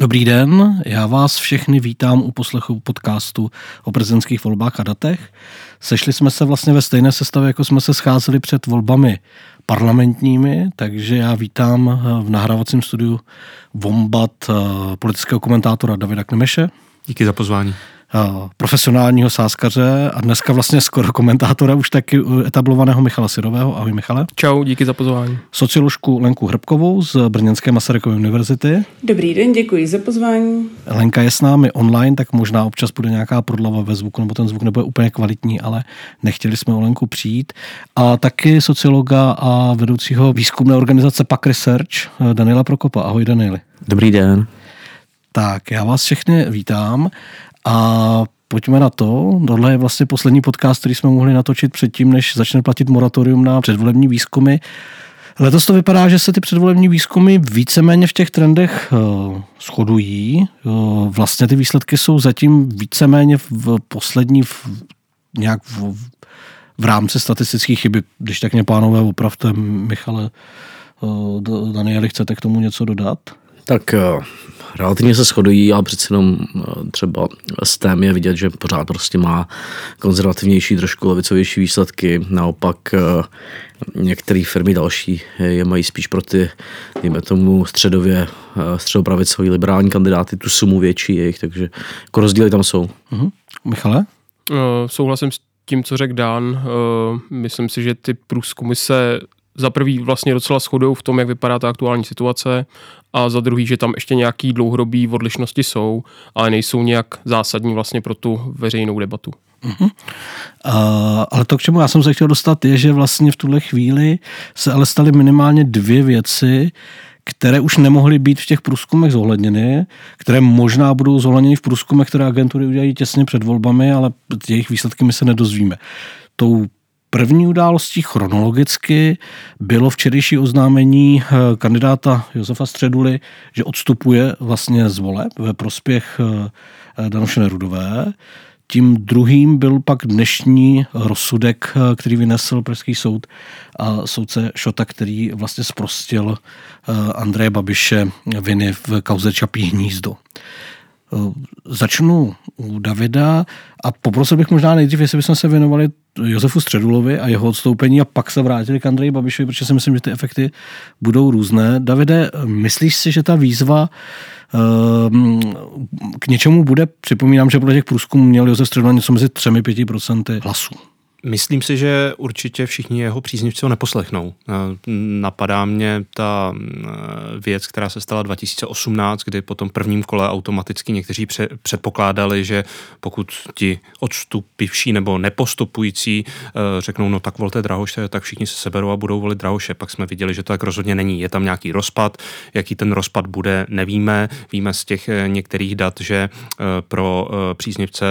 Dobrý den, já vás všechny vítám u poslechu podcastu o prezidentských volbách a datech. Sešli jsme se vlastně ve stejné sestavě, jako jsme se scházeli před volbami parlamentními, takže já vítám v nahrávacím studiu Vombat eh, politického komentátora Davida Klemeše. Díky za pozvání. Profesionálního sáskaře a dneska vlastně skoro komentátora už taky etablovaného Michala Sirového. Ahoj Michale. Čau, díky za pozvání. Socioložku Lenku Hrbkovou z Brněnské Masarykovy univerzity. Dobrý den, děkuji za pozvání. Lenka je s námi online, tak možná občas bude nějaká prodlava ve zvuku, nebo ten zvuk nebude úplně kvalitní, ale nechtěli jsme o Lenku přijít. A taky sociologa a vedoucího výzkumné organizace PAK Research Daniela Prokopa. Ahoj Danieli. Dobrý den. Tak, já vás všechny vítám. A pojďme na to. Tohle je vlastně poslední podcast, který jsme mohli natočit předtím, než začne platit moratorium na předvolební výzkumy. Letos to vypadá, že se ty předvolební výzkumy víceméně v těch trendech uh, shodují. Uh, vlastně ty výsledky jsou zatím víceméně v poslední v, nějak v, v rámci statistických chyby. Když tak mě pánové opravte, Michale, uh, Danieli, chcete k tomu něco dodat? Tak relativně se shodují, ale přece jenom eh, třeba STEM je vidět, že pořád prostě má konzervativnější, trošku levicovější výsledky. Naopak eh, některé firmy další je mají spíš pro ty, dejme tomu, středově, eh, středopravicový liberální kandidáty, tu sumu větší jejich, takže jako rozdíly tam jsou. Uh-huh. Michale? Uh, souhlasím s tím, co řekl Dan. Uh, myslím si, že ty průzkumy se za prvý vlastně docela shodou v tom, jak vypadá ta aktuální situace a za druhý, že tam ještě nějaký dlouhodobý odlišnosti jsou, ale nejsou nějak zásadní vlastně pro tu veřejnou debatu. Uh-huh. Uh, ale to, k čemu já jsem se chtěl dostat, je, že vlastně v tuhle chvíli se ale staly minimálně dvě věci, které už nemohly být v těch průzkumech zohledněny, které možná budou zohledněny v průzkumech, které agentury udělají těsně před volbami, ale jejich výsledky my se nedozvíme. Tou První událostí chronologicky bylo včerejší oznámení eh, kandidáta Josefa Středuly, že odstupuje vlastně z voleb ve prospěch eh, Danuše Nerudové. Tím druhým byl pak dnešní rozsudek, eh, který vynesl Pražský soud a soudce Šota, který vlastně zprostil Andreje Babiše viny v kauze Čapí hnízdo. Začnu u Davida a poprosil bych možná nejdřív, jestli bychom se věnovali Josefu Středulovi a jeho odstoupení a pak se vrátili k Andreji Babišovi, protože si myslím, že ty efekty budou různé. Davide, myslíš si, že ta výzva ehm, k něčemu bude? Připomínám, že podle těch průzkumů měl Josef Středula něco mezi 3-5% hlasů. Myslím si, že určitě všichni jeho příznivci ho neposlechnou. Eh, napadá mě ta eh, věc, která se stala 2018, kdy po tom prvním kole automaticky někteří předpokládali, že pokud ti odstupivší nebo nepostupující eh, řeknou, no tak volte Drahoše, tak všichni se seberou a budou volit Drahoše. Pak jsme viděli, že to tak rozhodně není. Je tam nějaký rozpad, jaký ten rozpad bude, nevíme. Víme z těch některých dat, že pro příznivce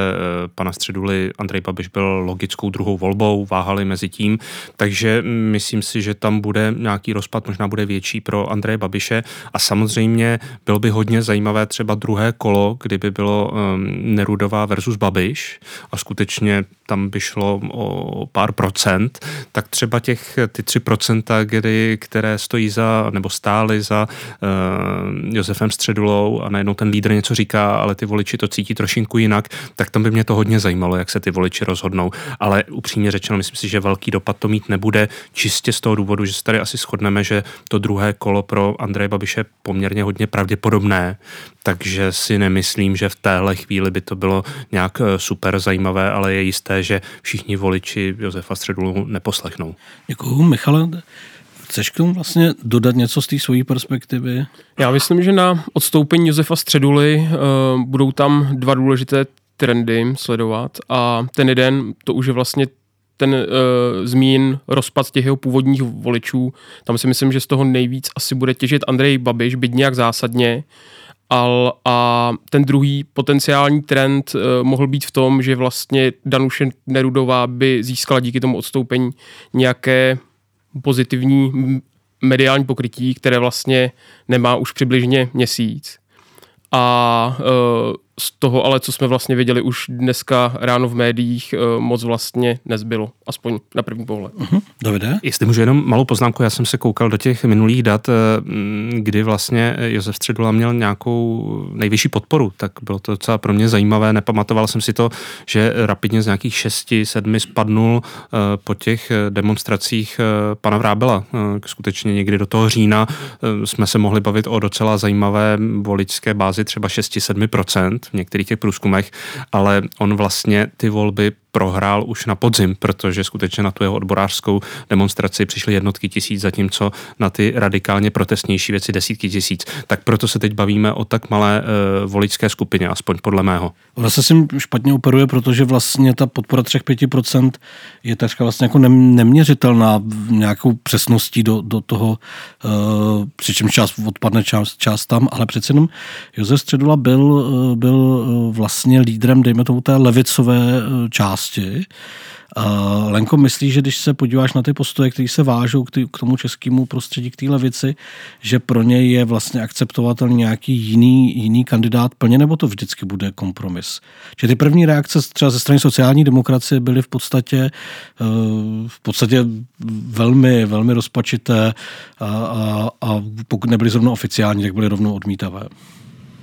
pana Středuly Andrej Babiš byl logickou druhou volbou, váhali mezi tím, takže myslím si, že tam bude nějaký rozpad, možná bude větší pro Andreje Babiše. A samozřejmě bylo by hodně zajímavé třeba druhé kolo, kdyby bylo um, Nerudová versus Babiš. A skutečně tam by šlo o pár procent, tak třeba těch ty tři procenta, kdy, které stojí za, nebo stály za uh, Josefem Středulou a najednou ten lídr něco říká, ale ty voliči to cítí trošinku jinak, tak tam by mě to hodně zajímalo, jak se ty voliči rozhodnou. Ale upřímně řečeno, myslím si, že velký dopad to mít nebude, čistě z toho důvodu, že se tady asi shodneme, že to druhé kolo pro Andreje Babiše je poměrně hodně pravděpodobné, takže si nemyslím, že v téhle chvíli by to bylo nějak eh, super zajímavé, ale je jisté, že všichni voliči Josefa Středulu neposlechnou. Děkuju, Michale. Chceš k tomu vlastně dodat něco z té své perspektivy? Já myslím, že na odstoupení Josefa Středuly uh, budou tam dva důležité trendy sledovat a ten jeden, to už je vlastně ten uh, zmín rozpad těch jeho původních voličů. Tam si myslím, že z toho nejvíc asi bude těžit Andrej Babiš, byť nějak zásadně. Al, a ten druhý potenciální trend uh, mohl být v tom, že vlastně Danuše Nerudová by získala díky tomu odstoupení nějaké pozitivní mediální pokrytí, které vlastně nemá už přibližně měsíc. A uh, z toho ale, co jsme vlastně viděli už dneska ráno v médiích, eh, moc vlastně nezbylo, aspoň na první pohled. Uh-huh. Davide? Jestli můžu jenom malou poznámku, já jsem se koukal do těch minulých dat, eh, kdy vlastně Josef Středula měl nějakou nejvyšší podporu, tak bylo to docela pro mě zajímavé, nepamatoval jsem si to, že rapidně z nějakých šesti, sedmi spadnul eh, po těch demonstracích pana Vrábela. Skutečně někdy do toho října jsme se mohli bavit o docela zajímavé voličské bázi, třeba 6-7% v některých těch průzkumech, ale on vlastně ty volby prohrál už na podzim, protože skutečně na tu jeho odborářskou demonstraci přišly jednotky tisíc, zatímco na ty radikálně protestnější věci desítky tisíc. Tak proto se teď bavíme o tak malé uh, voličské skupině, aspoň podle mého. Ona se s špatně operuje, protože vlastně ta podpora 3-5% je takřka vlastně jako neměřitelná nějakou přesností do, do toho, uh, přičemž část odpadne část, část tam, ale přece jenom Josef Středula byl, uh, byl vlastně lídrem, dejme tomu, té levicové části Uh, Lenko, myslíš, že když se podíváš na ty postoje, které se vážou k, tomu českému prostředí, k té levici, že pro něj je vlastně akceptovatelný nějaký jiný, jiný kandidát plně, nebo to vždycky bude kompromis? Že ty první reakce třeba ze strany sociální demokracie byly v podstatě, uh, v podstatě velmi, velmi rozpačité a, a, a pokud nebyly zrovna oficiální, tak byly rovnou odmítavé.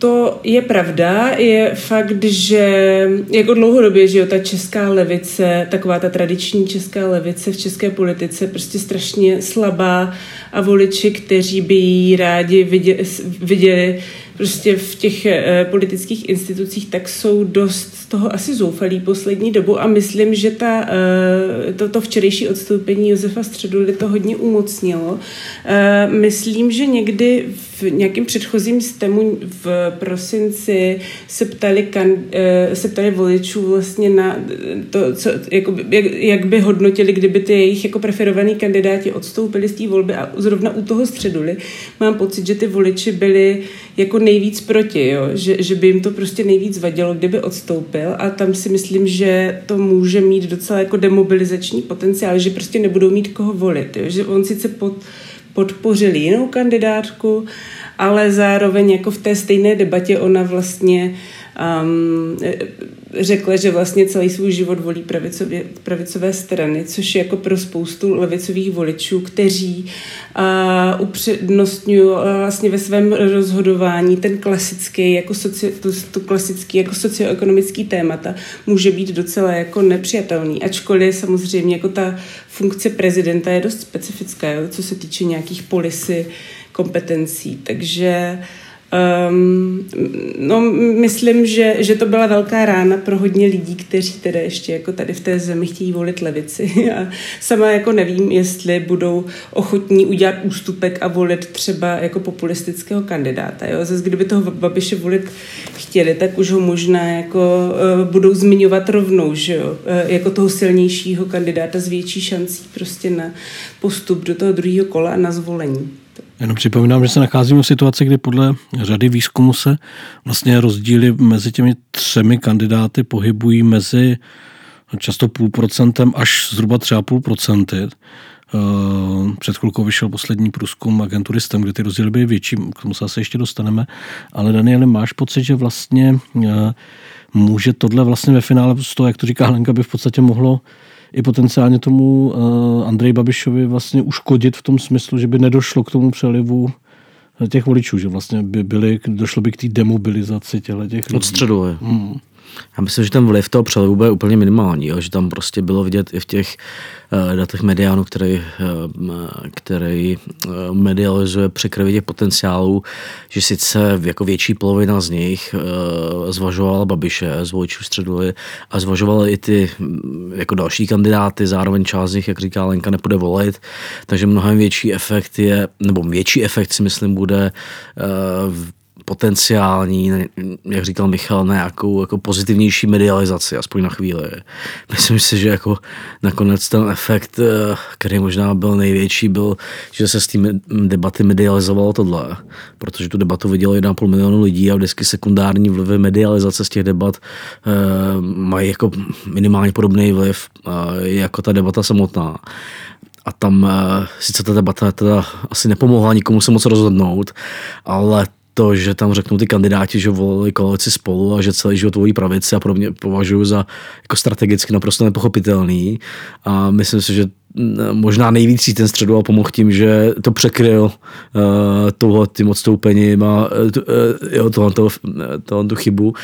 To je pravda, je fakt, že jako dlouhodobě, že jo, ta česká levice, taková ta tradiční česká levice v české politice prostě strašně slabá a voliči, kteří by ji rádi viděli, viděli prostě v těch eh, politických institucích, tak jsou dost z toho asi zoufalí poslední dobu a myslím, že ta, eh, to, to včerejší odstoupení Josefa Středuly to hodně umocnilo. Eh, myslím, že někdy v nějakém předchozím stemu v prosinci se ptali, kan, se ptali voličů vlastně na to, co, jako, jak, jak by hodnotili, kdyby ty jejich jako preferovaní kandidáti odstoupili z té volby a zrovna u toho Středuly mám pocit, že ty voliči byli jako nejvíc proti, jo? Že, že by jim to prostě nejvíc vadilo, kdyby odstoupil a tam si myslím, že to může mít docela jako demobilizační potenciál, že prostě nebudou mít koho volit, jo? že on sice pod, podpořil jinou kandidátku, ale zároveň jako v té stejné debatě ona vlastně um, řekla, že vlastně celý svůj život volí pravicově, pravicové strany, což je jako pro spoustu levicových voličů, kteří uh, upřednostňují uh, vlastně ve svém rozhodování ten klasický, jako soci, tu, tu klasický jako socioekonomický témata může být docela jako nepřijatelný, ačkoliv samozřejmě jako ta funkce prezidenta je dost specifická, jo, co se týče nějakých polisy kompetencí, takže uh, Um, no, myslím, že, že to byla velká rána pro hodně lidí, kteří teda ještě jako tady v té zemi chtějí volit levici. A sama jako nevím, jestli budou ochotní udělat ústupek a volit třeba jako populistického kandidáta. Jo? Zase kdyby toho Babiše volit chtěli, tak už ho možná jako uh, budou zmiňovat rovnou, že jo? Uh, jako toho silnějšího kandidáta s větší šancí prostě na postup do toho druhého kola a na zvolení. Jenom připomínám, že se nacházíme v situaci, kdy podle řady výzkumu se vlastně rozdíly mezi těmi třemi kandidáty pohybují mezi často půl procentem až zhruba třeba půl procenty. Eh, před chvilkou vyšel poslední průzkum agentury STEM, kde ty rozdíly byly větší, k tomu se asi ještě dostaneme. Ale Danieli, máš pocit, že vlastně eh, může tohle vlastně ve finále z toho, jak to říká Helenka, by v podstatě mohlo i potenciálně tomu uh, Andrej Babišovi vlastně uškodit v tom smyslu, že by nedošlo k tomu přelivu těch voličů, že vlastně by byly, došlo by k té demobilizaci těch lidí. Od středu, hmm. Já myslím, že ten vliv toho přelivu bude úplně minimální, jo? že tam prostě bylo vidět i v těch uh, datech mediánu, který, uh, který uh, medializuje překryvy těch potenciálů, že sice jako větší polovina z nich uh, zvažovala Babiše z voličů a zvažovala i ty jako další kandidáty, zároveň část z nich, jak říká Lenka, nepůjde volit, takže mnohem větší efekt je, nebo větší efekt si myslím bude uh, potenciální, jak říkal Michal, na nějakou jako pozitivnější medializaci, aspoň na chvíli. Myslím si, že jako nakonec ten efekt, eh, který možná byl největší, byl, že se s tím debaty medializovalo tohle, protože tu debatu vidělo 1,5 milionu lidí a vždycky sekundární vlivy medializace z těch debat eh, mají jako minimálně podobný vliv eh, jako ta debata samotná. A tam sice ta debata teda asi nepomohla nikomu se moc rozhodnout, ale to, že tam řeknou ty kandidáti, že volili koalici spolu a že celý život volí pravici a pro mě považuji za jako strategicky naprosto nepochopitelný. A myslím si, že možná nejvíc ten středoval pomohl tím, že to překryl uh, tohle tím odstoupením a uh, jo, tohle, to, tohle chybu. Uh,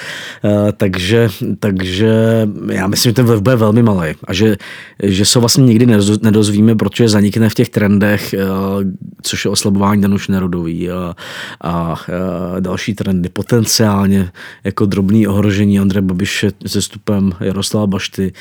takže, takže já myslím, že ten vliv bude velmi malý a že, že se vlastně nikdy nedozvíme, protože zanikne v těch trendech, uh, což je oslabování Danuš Nerodový a, a uh, další trendy. Potenciálně jako drobný ohrožení Andreje Babiše se stupem Jaroslava Bašty,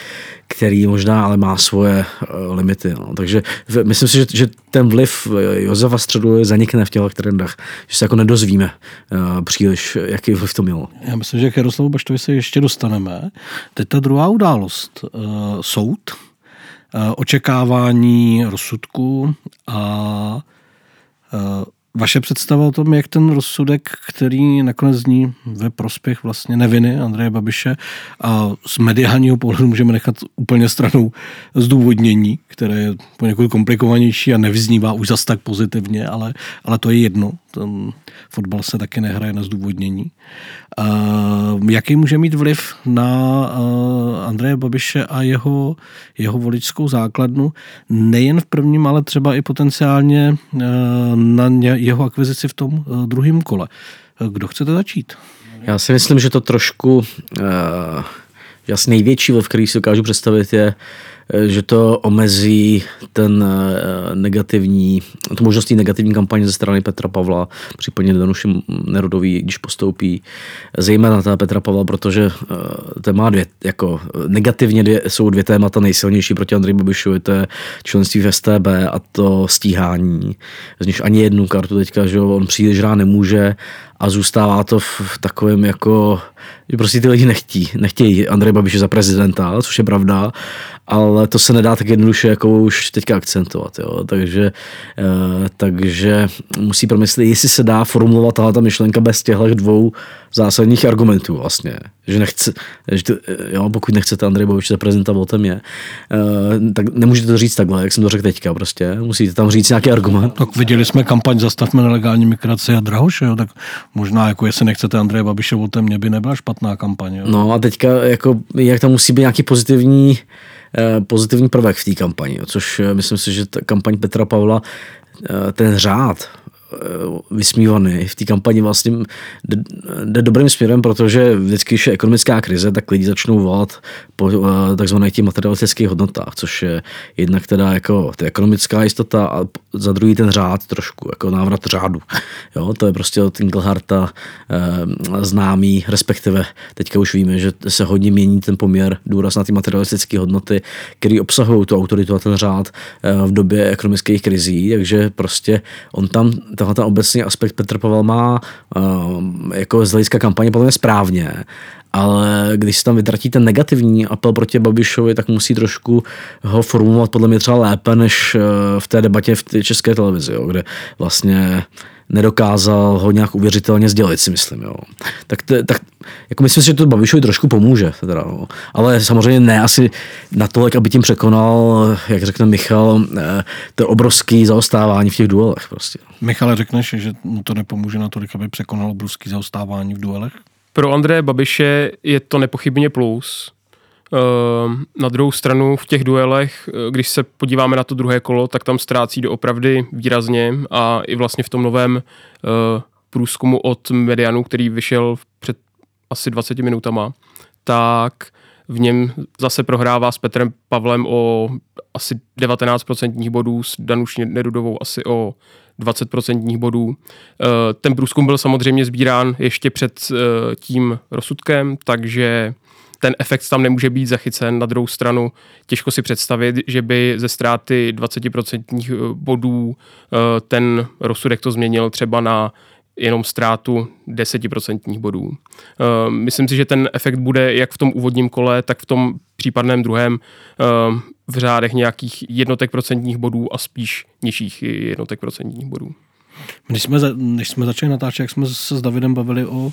který možná ale má svoje limity aktivity. No. Takže myslím si, že, že ten vliv eh, Josefa Středu zanikne v těch trendech, že se jako nedozvíme uh, příliš, jaký vliv to mělo. Já myslím, že k Jaroslavu Baštovi se ještě dostaneme. Teď ta druhá událost. Uh, soud, uh, očekávání rozsudku a vaše představa o tom, jak ten rozsudek, který nakonec zní ve prospěch vlastně neviny Andreje Babiše a z mediálního pohledu můžeme nechat úplně stranou zdůvodnění, které je poněkud komplikovanější a nevznívá už zas tak pozitivně, ale, ale to je jedno. Ten fotbal se taky nehraje na zdůvodnění. Jaký může mít vliv na uh, Andreje Babiše a jeho, jeho voličskou základnu, nejen v prvním, ale třeba i potenciálně uh, na jeho akvizici v tom uh, druhém kole. Kdo chcete začít? Já si myslím, že to trošku, uh, asi největší vliv, který si dokážu představit, je Eh, že to omezí ten eh, negativní, tu možností negativní kampaně ze strany Petra Pavla, případně Danuši Nerudový, když postoupí, zejména ta Petra Pavla, protože eh, to má dvě, jako negativně dvě, jsou dvě témata nejsilnější proti Andreji Babišovi, to je členství v STB a to stíhání. Z níž ani jednu kartu teďka, že on příliš rád nemůže a zůstává to v takovém jako, že prostě ty lidi nechtí, nechtějí Andrej Babiše za prezidenta, což je pravda, ale to se nedá tak jednoduše jako už teďka akcentovat, jo. Takže, eh, takže musí promyslet, jestli se dá formulovat tahle ta myšlenka bez těchto dvou zásadních argumentů vlastně. Že nechce, že to, jo, pokud nechcete Andrej Babiš za prezidenta, volte mě, uh, tak nemůžete to říct takhle, jak jsem to řekl teďka prostě. Musíte tam říct nějaký argument. Tak viděli jsme kampaň Zastavme nelegální migraci a Drahoše, jo, tak možná jako jestli nechcete Andreje Babiše, volte mě by nebyla špatná kampaň. Jo. No a teďka jako, jak tam musí být nějaký pozitivní eh, pozitivní prvek v té kampani, což eh, myslím si, že ta kampaň Petra Pavla ten řád Eh, vysmívaný. V té kampani vlastně jde, dobrým směrem, protože vždycky, když je ekonomická krize, tak lidi začnou volat po eh, takzvaných těch materialistických hodnotách, což je jednak teda jako ta ekonomická jistota a za druhý ten řád trošku, jako návrat řádu. Jo, to je prostě od Ingelharta eh, známý, respektive teďka už víme, že se hodně mění ten poměr, důraz na ty materialistické hodnoty, které obsahují tu autoritu a ten řád eh, v době ekonomických krizí, takže prostě on tam tenhle ten obecný aspekt Petr Pavel má uh, jako z hlediska kampaně podle mě správně, ale když se tam vytratí ten negativní apel proti Babišovi, tak musí trošku ho formulovat podle mě třeba lépe, než uh, v té debatě v té české televizi, jo, kde vlastně nedokázal ho nějak uvěřitelně sdělit, si myslím. Jo. Tak, to, tak jako myslím si, že to Babišovi trošku pomůže. Teda, no. Ale samozřejmě ne asi natolik, aby tím překonal, jak řekne Michal, eh, to obrovský zaostávání v těch duelech. Prostě. Michale, řekneš, že mu to nepomůže natolik, aby překonal obrovský zaostávání v duelech? Pro Andreje Babiše je to nepochybně plus, Ehm, na druhou stranu v těch duelech, eh, když se podíváme na to druhé kolo, tak tam ztrácí doopravdy výrazně a i vlastně v tom novém eh, průzkumu od Medianu, který vyšel před asi 20 minutama, tak v něm zase prohrává s Petrem Pavlem o asi 19% bodů, s Danuš Nerudovou asi o 20% bodů. Eh, ten průzkum byl samozřejmě sbírán ještě před tím rozsudkem, takže ten efekt tam nemůže být zachycen. Na druhou stranu těžko si představit, že by ze ztráty 20% eh, bodů eh, ten rozsudek to změnil třeba na jenom ztrátu 10% bodů. Eh, myslím si, že ten efekt bude jak v tom úvodním kole, tak v tom případném druhém v řádech nějakých jednotek procentních bodů a spíš nižších jednotek procentních bodů. Když jsme, než jsme začali natáčet, jak jsme se s Davidem bavili o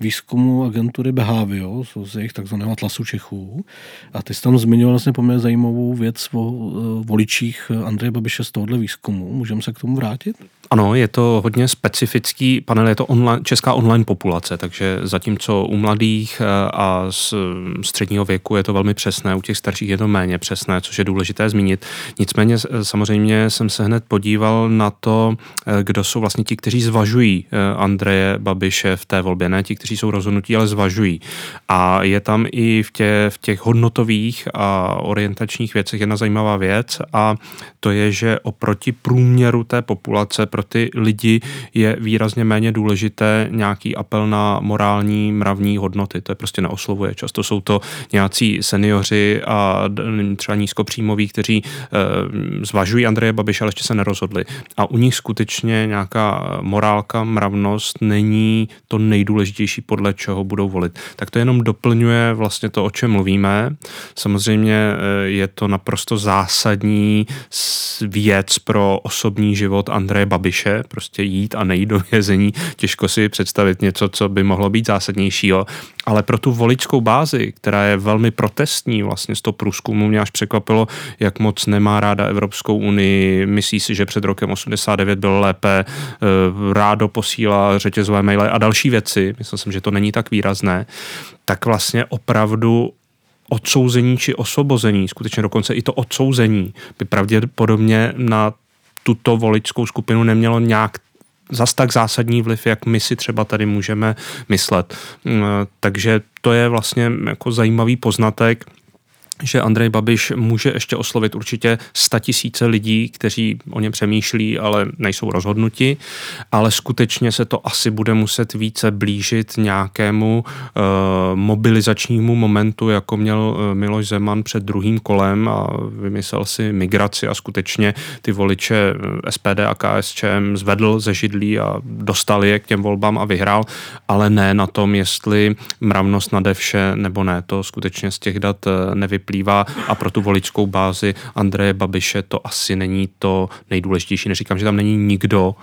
výzkumu agentury Behavio, z jejich takzvaného atlasu Čechů. A ty jsi tam zmiňoval vlastně poměrně zajímavou věc o eh, voličích Andreje Babiše z tohohle výzkumu. Můžeme se k tomu vrátit? Ano, je to hodně specifický panel, je to online, česká online populace, takže zatímco u mladých eh, a z středního věku je to velmi přesné, u těch starších je to méně přesné, což je důležité zmínit. Nicméně samozřejmě jsem se hned podíval na to, eh, kdo jsou vlastně ti, kteří zvažují Andreje Babiše v té volbě, ne ti, kteří jsou rozhodnutí, ale zvažují. A je tam i v, tě, v těch hodnotových a orientačních věcech jedna zajímavá věc a to je, že oproti průměru té populace pro ty lidi je výrazně méně důležité nějaký apel na morální, mravní hodnoty. To je prostě neoslovuje. Často jsou to nějací seniori a třeba nízkopříjmoví, kteří e, zvažují Andreje Babiše, ale ještě se nerozhodli. A u nich skutečně nějaká morálka, mravnost není to nejdůležitější, podle čeho budou volit. Tak to jenom doplňuje vlastně to, o čem mluvíme. Samozřejmě eh, je to naprosto zásadní věc pro osobní život Andreje Babiše, prostě jít a nejít do vězení, těžko si představit něco, co by mohlo být zásadnějšího, ale pro tu voličskou bázi, která je velmi protestní vlastně z toho průzkumu, mě až překvapilo, jak moc nemá ráda Evropskou unii, myslí si, že před rokem 89 bylo lépe, eh, rádo posílá řetězové maily a další věci, myslím jsem, že to není tak výrazné, tak vlastně opravdu odsouzení či osvobození, skutečně dokonce i to odsouzení by pravděpodobně na tuto voličskou skupinu nemělo nějak zas tak zásadní vliv, jak my si třeba tady můžeme myslet. Mm, takže to je vlastně jako zajímavý poznatek, že Andrej Babiš může ještě oslovit určitě tisíce lidí, kteří o něm přemýšlí, ale nejsou rozhodnuti, ale skutečně se to asi bude muset více blížit nějakému uh, mobilizačnímu momentu, jako měl uh, Miloš Zeman před druhým kolem a vymyslel si migraci a skutečně ty voliče eh, SPD a KSČM zvedl ze židlí a dostal je k těm volbám a vyhrál, ale ne na tom, jestli mravnost nade vše nebo ne. To skutečně z těch dat nevyplývá vyplývá a pro tu voličskou bázi Andreje Babiše to asi není to nejdůležitější. Neříkám, že tam není nikdo,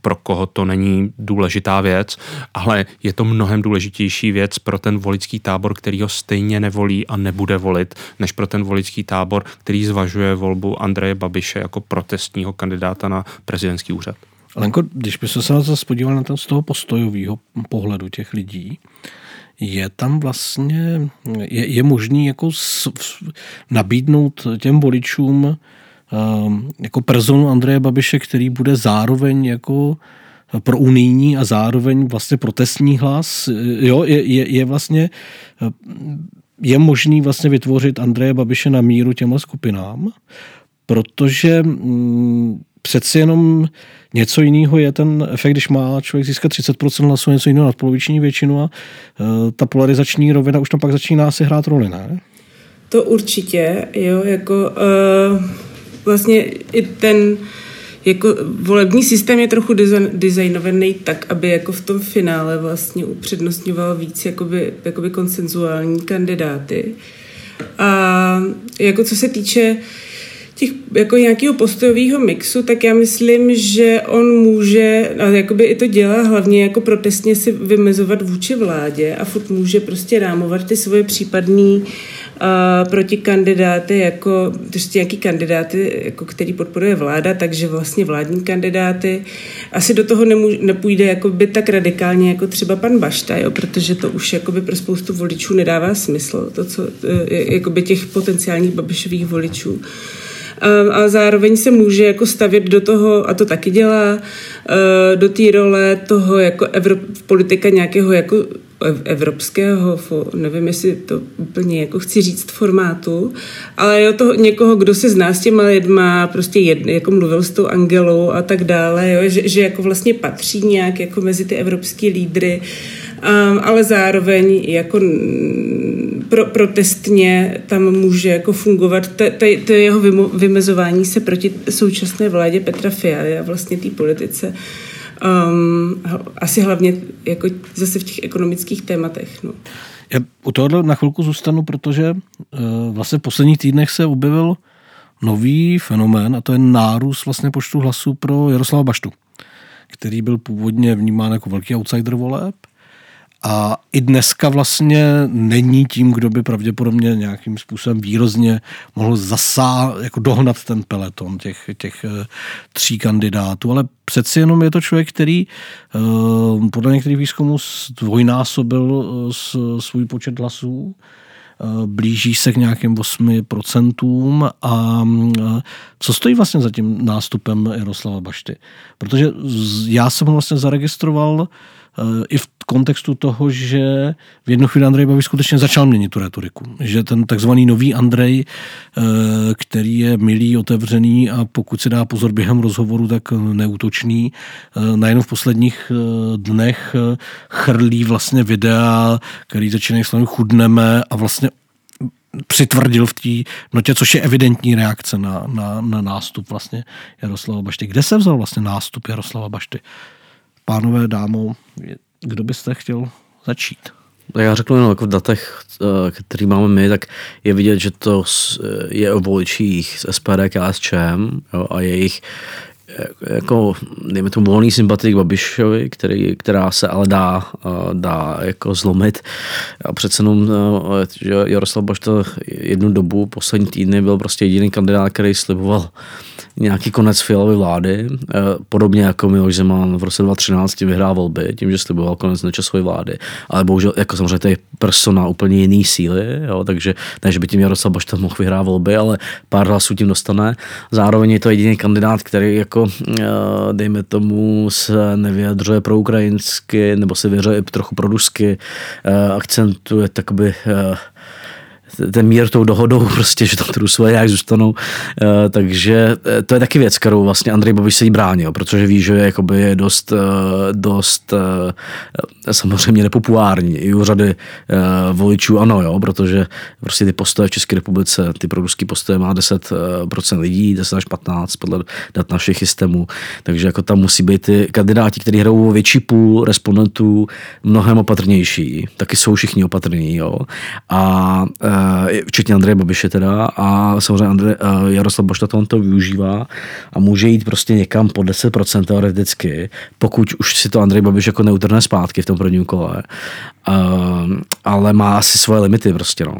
pro koho to není důležitá věc, ale je to mnohem důležitější věc pro ten voličský tábor, který ho stejně nevolí a nebude volit, než pro ten voličský tábor, který zvažuje volbu Andreje Babiše jako protestního kandidáta na prezidentský úřad. Lenko, když by se to podíval na to z toho postojového pohledu těch lidí, je tam vlastně, je, je možný jako s, nabídnout těm voličům um, jako personu Andreje Babiše, který bude zároveň jako pro unijní a zároveň vlastně protestní hlas. Jo, je, je, je vlastně je možný vlastně vytvořit Andreje Babiše na míru těmhle skupinám, protože mm, přeci jenom něco jiného je ten efekt, když má člověk získat 30% hlasů, něco jiného nadpoloviční většinu a uh, ta polarizační rovina už tam pak začíná si hrát roli, ne? To určitě, jo, jako uh, vlastně i ten jako volební systém je trochu designovaný tak, aby jako v tom finále vlastně upřednostňoval víc jakoby, jakoby konsenzuální kandidáty. A jako co se týče uh, těch jako nějakého postojového mixu, tak já myslím, že on může, a jakoby i to dělá hlavně jako protestně si vymezovat vůči vládě a furt může prostě rámovat ty svoje případný uh, proti kandidáty, jako prostě nějaký kandidáty, jako který podporuje vláda, takže vlastně vládní kandidáty asi do toho nemůže, nepůjde jakoby tak radikálně jako třeba pan Bašta, jo, protože to už jakoby pro spoustu voličů nedává smysl, to, co, uh, jakoby těch potenciálních babišových voličů a zároveň se může jako stavět do toho, a to taky dělá, eh, do té role toho jako Evrop, politika nějakého jako evropského, nevím, jestli to úplně jako chci říct formátu, ale jo, toho někoho, kdo se zná s těma lidma, prostě jedn, jako mluvil s tou Angelou a tak dále, jo, že, že jako vlastně patří nějak jako mezi ty evropské lídry, um, ale zároveň jako pro, protestně tam může jako fungovat to jeho vymezování se proti současné vládě Petra Fialy a vlastně té politice. Um, asi hlavně jako zase v těch ekonomických tématech. No. Já u tohohle na chvilku zůstanu, protože uh, vlastně v posledních týdnech se objevil nový fenomén a to je nárůst vlastně počtu hlasů pro Jaroslava Baštu, který byl původně vnímán jako velký outsider voleb A i dneska vlastně není tím, kdo by pravděpodobně nějakým způsobem výrazně mohl zasá, jako dohnat ten peleton těch, těch eh, tří kandidátů, ale přeci jenom je to člověk, který eh, podle některých výzkumů dvojnásobil eh, svůj počet hlasů blíží se k nějakým 8% a co stojí vlastně za tím nástupem Jaroslava Bašty? Protože já jsem ho vlastně zaregistroval i v kontextu toho, že v jednu chvíli Andrej Babiš skutečně začal měnit tu retoriku. Že ten takzvaný nový Andrej, eh, který je milý, otevřený a pokud si dá pozor během rozhovoru, tak neútočný, eh, najednou v posledních dnech chrlí vlastně videa, který začínají slovem chudneme a vlastně přitvrdil v té notě, což je evidentní reakce na, na, na nástup vlastně Jaroslava Bašty. Kde se vzal vlastně nástup Jaroslava Bašty? Pánové, dámo, kdo byste chtěl začít? Já řeknu jenom jako v datech, eh, který máme my, tak je vidět, že to je o voličích z SPD KSČM jo, a jejich jako, dejme tomu, volný sympatik Babišovi, který, která se ale dá, dá jako zlomit. A přece jenom, že Jaroslav to jednu dobu, poslední týdny, byl prostě jediný kandidát, který sliboval nějaký konec fialové vlády, podobně jako Miloš Zeman v roce 2013 vyhrál volby, tím, že sliboval konec nečasové vlády, ale bohužel, jako samozřejmě, to je persona úplně jiný síly, jo, takže ne, že by tím Jaroslav Bašta mohl vyhrát volby, ale pár hlasů tím dostane. Zároveň je to jediný kandidát, který jako Eh, dejme tomu, se nevyjadřuje pro ukrajinsky, nebo se vyjadřuje i trochu pro rusky, eh, akcentuje takoby eh, ten mír tou dohodou, prostě, že tam ty Rusové nějak zůstanou. E, takže to je taky věc, kterou vlastně Andrej Babiš se jí bránil, protože ví, že je, jakoby, je dost, dost samozřejmě nepopulární i u řady voličů ano, jo, protože prostě ty postoje v České republice, ty proruský postoje má 10% lidí, 10 až 15 podle dat našich systémů, takže jako tam musí být ty kandidáti, kteří hrajou větší půl respondentů mnohem opatrnější, taky jsou všichni opatrní, jo. A Eh, včetně Andreje Babiše teda a samozřejmě Andrej, eh, Jaroslav Bošta to on to využívá a může jít prostě někam po 10% teoreticky, pokud už si to Andrej Babiš jako neutrhne zpátky v tom prvním kole. Eh, ale má asi svoje limity prostě, no.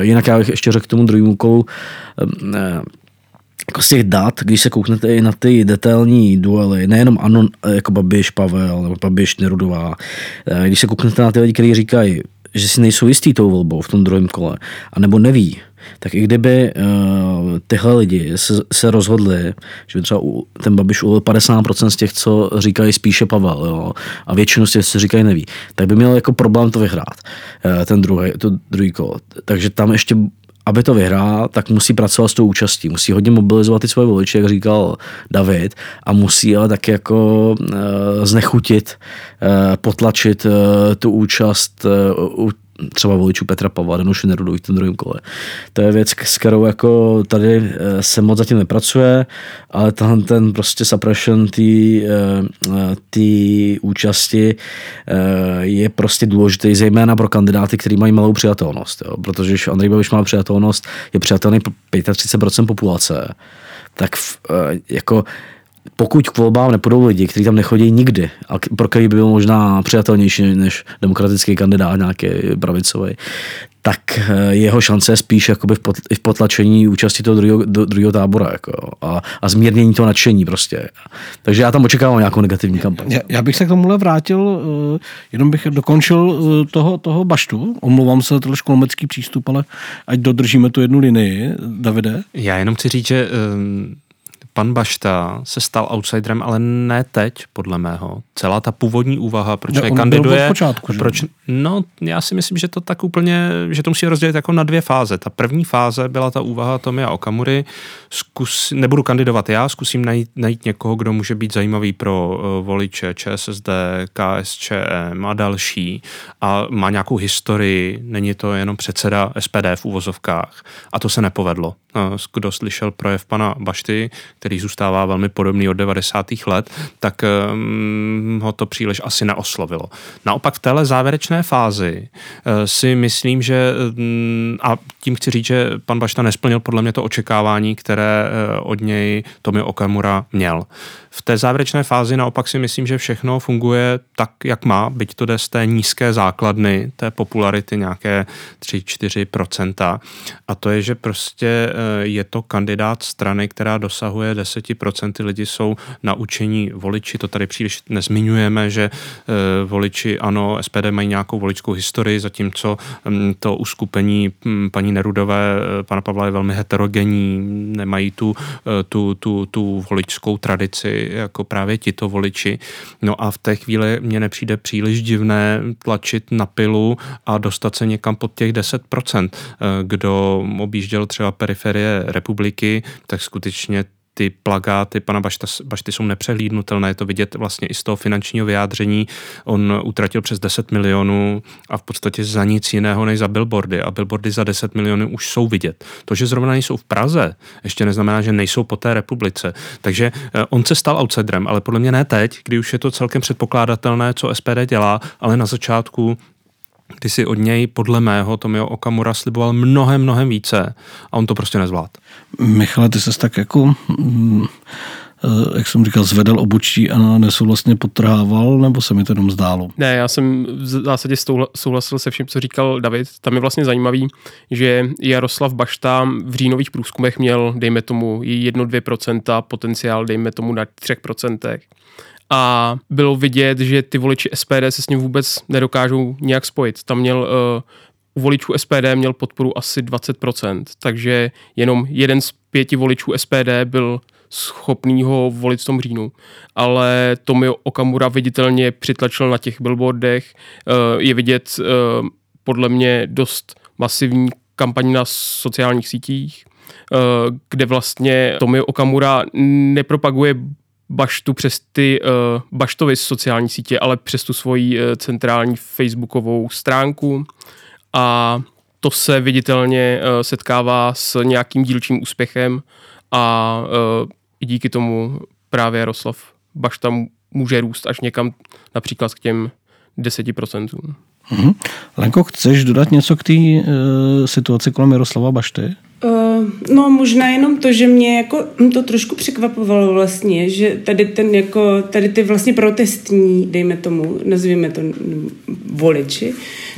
Jinak já bych ještě řekl k tomu druhému kolu, jako z těch dat, když se kouknete i na ty detailní duely, nejenom ano, jako Babiš, Pavel, nebo Babiš, Nerudová, když se kouknete na ty lidi, kteří říkají, že si nejsou jistý tou volbou v tom druhém kole, anebo neví, tak i kdyby uh, tyhle lidi se, se rozhodli, že by třeba u, ten Babiš u 50% z těch, co říkají spíše Pavel, jo, a většinu z těch, co říkají neví, tak by měl jako problém to vyhrát, uh, ten druhý, to druhý kolo. Takže tam ještě aby to vyhrál, tak musí pracovat s tou účastí. Musí hodně mobilizovat ty svoje voliče, jak říkal David, a musí ale taky jako uh, znechutit, uh, potlačit uh, tu účast uh, třeba voličů Petra Pavla, Danuše Nerudu v tom druhém kole. To je věc, s kterou jako tady eh, se moc zatím nepracuje, ale ten, ten prostě suppression té eh, účasti eh, je prostě důležitý, zejména pro kandidáty, kteří mají malou přijatelnost. Jo? Protože když Andrej Babiš má přijatelnost, je přijatelný pro 35% populace, tak jako pokud k volbám nepůjdou lidi, kteří tam nechodí nikdy a pro který by byl možná přijatelnější než demokratický kandidát nějaký pravicový, tak eh, jeho šance je spíš jakoby v, v potlačení účasti toho druhého, druhého tábora jako, a, a zmírnění toho nadšení prostě. Takže já tam očekávám nějakou negativní kampaň. Já, já bych se k tomuhle vrátil, eh, jenom bych dokončil eh, toho, toho baštu. Omlouvám se za trošku lomecký přístup, ale ať dodržíme tu jednu linii. Davide? Já jenom chci říct, že um pan Bašta se stal outsiderem, ale ne teď, podle mého. Celá ta původní úvaha, proč no, nekandiduje. Počátku, proč, no, já si myslím, že to tak úplně, že to musí rozdělit jako na dvě fáze. Ta první fáze byla ta úvaha Tomia Okamury. Zkus, nebudu kandidovat já, zkusím najít, najít někoho, kdo může být zajímavý pro uh, voliče ČSSD, KSČM a další. A má nějakou historii, není to jenom předseda SPD v úvozovkách. A to se nepovedlo kdo slyšel projev pana Bašty, který zůstává velmi podobný od 90. let, tak um, ho to příliš asi neoslovilo. Naopak v téhle závěrečné fázi uh, si myslím, že um, a tím chci říct, že pan Bašta nesplnil podle mě to očekávání, které uh, od něj Tomio Okamura měl. V té závěrečné fázi naopak si myslím, že všechno funguje tak, jak má, byť to jde z té nízké základny, té popularity nějaké 3-4%. A to je, že prostě eh, je to kandidát strany, která dosahuje 10%. Lidi jsou naučení voliči, to tady příliš nezmiňujeme, že eh, voliči ano, SPD mají nějakou voličskou historii, zatímco hm, to uskupení hm, paní Nerudové, eh, pana Pavla je velmi heterogenní, nemají tu, tu, tu, tu voličskou tradici jako právě tito voliči. No a v té chvíli mně nepřijde příliš divné tlačit na pilu a dostat se někam pod těch 10%. Eh, kdo objížděl třeba periferie republiky, tak skutečně ty plagáty pana Bašta, Bašty jsou nepřehlídnutelné, je to vidět vlastně i z toho finančního vyjádření. On utratil přes 10 milionů a v podstatě za nic jiného než za billboardy a billboardy za 10 milionů už jsou vidět. To, že zrovna nejsou v Praze, ještě neznamená, že nejsou po té republice. Takže eh, on se stal outsiderem, ale podle mě ne teď, kdy už je to celkem předpokládatelné, co SPD dělá, ale na začátku kdy si od něj podle mého Tomio Okamura sliboval mnohem, mnohem více a on to prostě nezvlád. Michale, ty ses tak jako, mm, eh, jak jsem říkal, zvedal obočí a nesouhlasně potrhával, nebo se mi to jenom zdálo? Ne, já jsem v zásadě souhlasil se vším, co říkal David. Tam je vlastně zajímavý, že Jaroslav Bašta v říjnových průzkumech měl, dejme tomu, 1-2%, potenciál, dejme tomu, na 3% a bylo vidět, že ty voliči SPD se s ním vůbec nedokážou nějak spojit. Tam měl uh, u voličů SPD měl podporu asi 20%, takže jenom jeden z pěti voličů SPD byl schopný ho volit v tom říjnu. Ale Tomio Okamura viditelně přitlačil na těch billboardech. Uh, je vidět uh, podle mě dost masivní kampaň na sociálních sítích, kde vlastně Tomio Okamura nepropaguje baštu přes ty uh, baštovy sociální sítě, ale přes tu svoji uh, centrální facebookovou stránku a to se viditelně uh, setkává s nějakým dílčím úspěchem a uh, díky tomu právě Jaroslav Bašta může růst až někam například k těm 10%. Mm-hmm. Lenko, chceš dodat něco k té uh, situaci kolem Jaroslava Bašty? Uh, no možná jenom to, že mě jako to trošku překvapovalo vlastně, že tady ten jako, tady ty vlastně protestní, dejme tomu, nazvěme to voliči,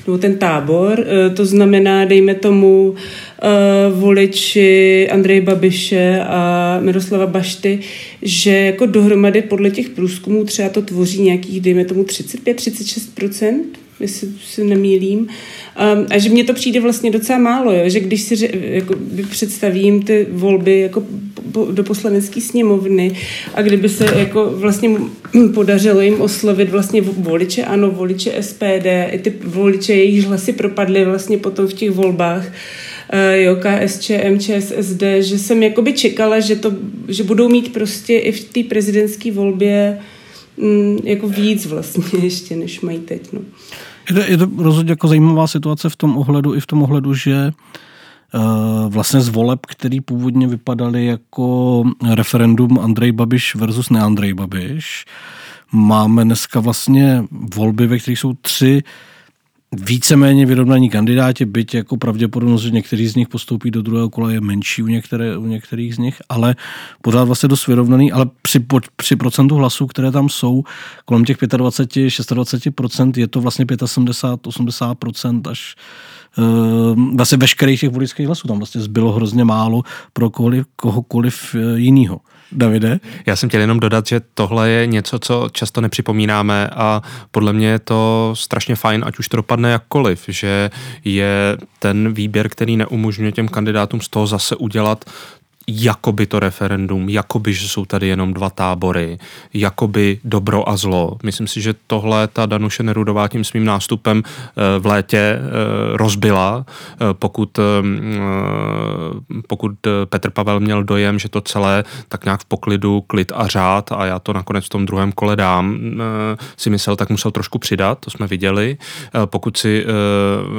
nebo ten tábor, uh, to znamená, dejme tomu uh, voliči Andreje Babiše a Miroslava Bašty, že jako dohromady podle těch průzkumů třeba to tvoří nějakých, dejme tomu 35-36%, jestli se nemýlím. Um, a že mně to přijde vlastně docela málo, jo? že když si jako, představím ty volby jako po, do poslanecké sněmovny a kdyby se jako vlastně podařilo jim oslovit vlastně voliče ANO, voliče SPD, i ty voliče, jejich hlasy propadly vlastně potom v těch volbách, uh, jo, KSČM, ČSSD, že jsem jakoby čekala, že, to, že budou mít prostě i v té prezidentské volbě mm, jako víc vlastně ještě, než mají teď. No. Je to, je to rozhodně jako zajímavá situace v tom ohledu, i v tom ohledu, že uh, vlastně z voleb, který původně vypadaly jako referendum Andrej Babiš versus ne Andrej Babiš, máme dneska vlastně volby, ve kterých jsou tři uh, víceméně vyrovnaní kandidáti, byť jako pravděpodobnost, že někteří z nich postoupí do druhého kola je menší u, některé, u některých z nich, ale pořád vlastně dost vyrovnaný, ale při, při procentu hlasů, které tam jsou, kolem těch 25, 26% je to vlastně 75, 80% až uh, vlastně veškerých těch voličských hlasů. Tam vlastně zbylo hrozně málo pro kohokoliv, kohokoliv eh, jiného. Davide? Já jsem chtěl jenom dodat, že tohle je něco, co často nepřipomínáme a podle mě je to strašně fajn, ať už to dopadne jakkoliv, že je ten výběr, který neumožňuje těm kandidátům z toho zase udělat jakoby to referendum, jakoby, že jsou tady jenom dva tábory, jakoby dobro a zlo. Myslím si, že tohle ta Danuše Nerudová tím svým nástupem eh, v létě eh, rozbila, eh, pokud, pokud Petr Pavel měl dojem, že to celé tak nějak v poklidu, klid a řád a já to nakonec v tom druhém kole dám, si myslel, tak musel trošku přidat, to jsme viděli. Pokud si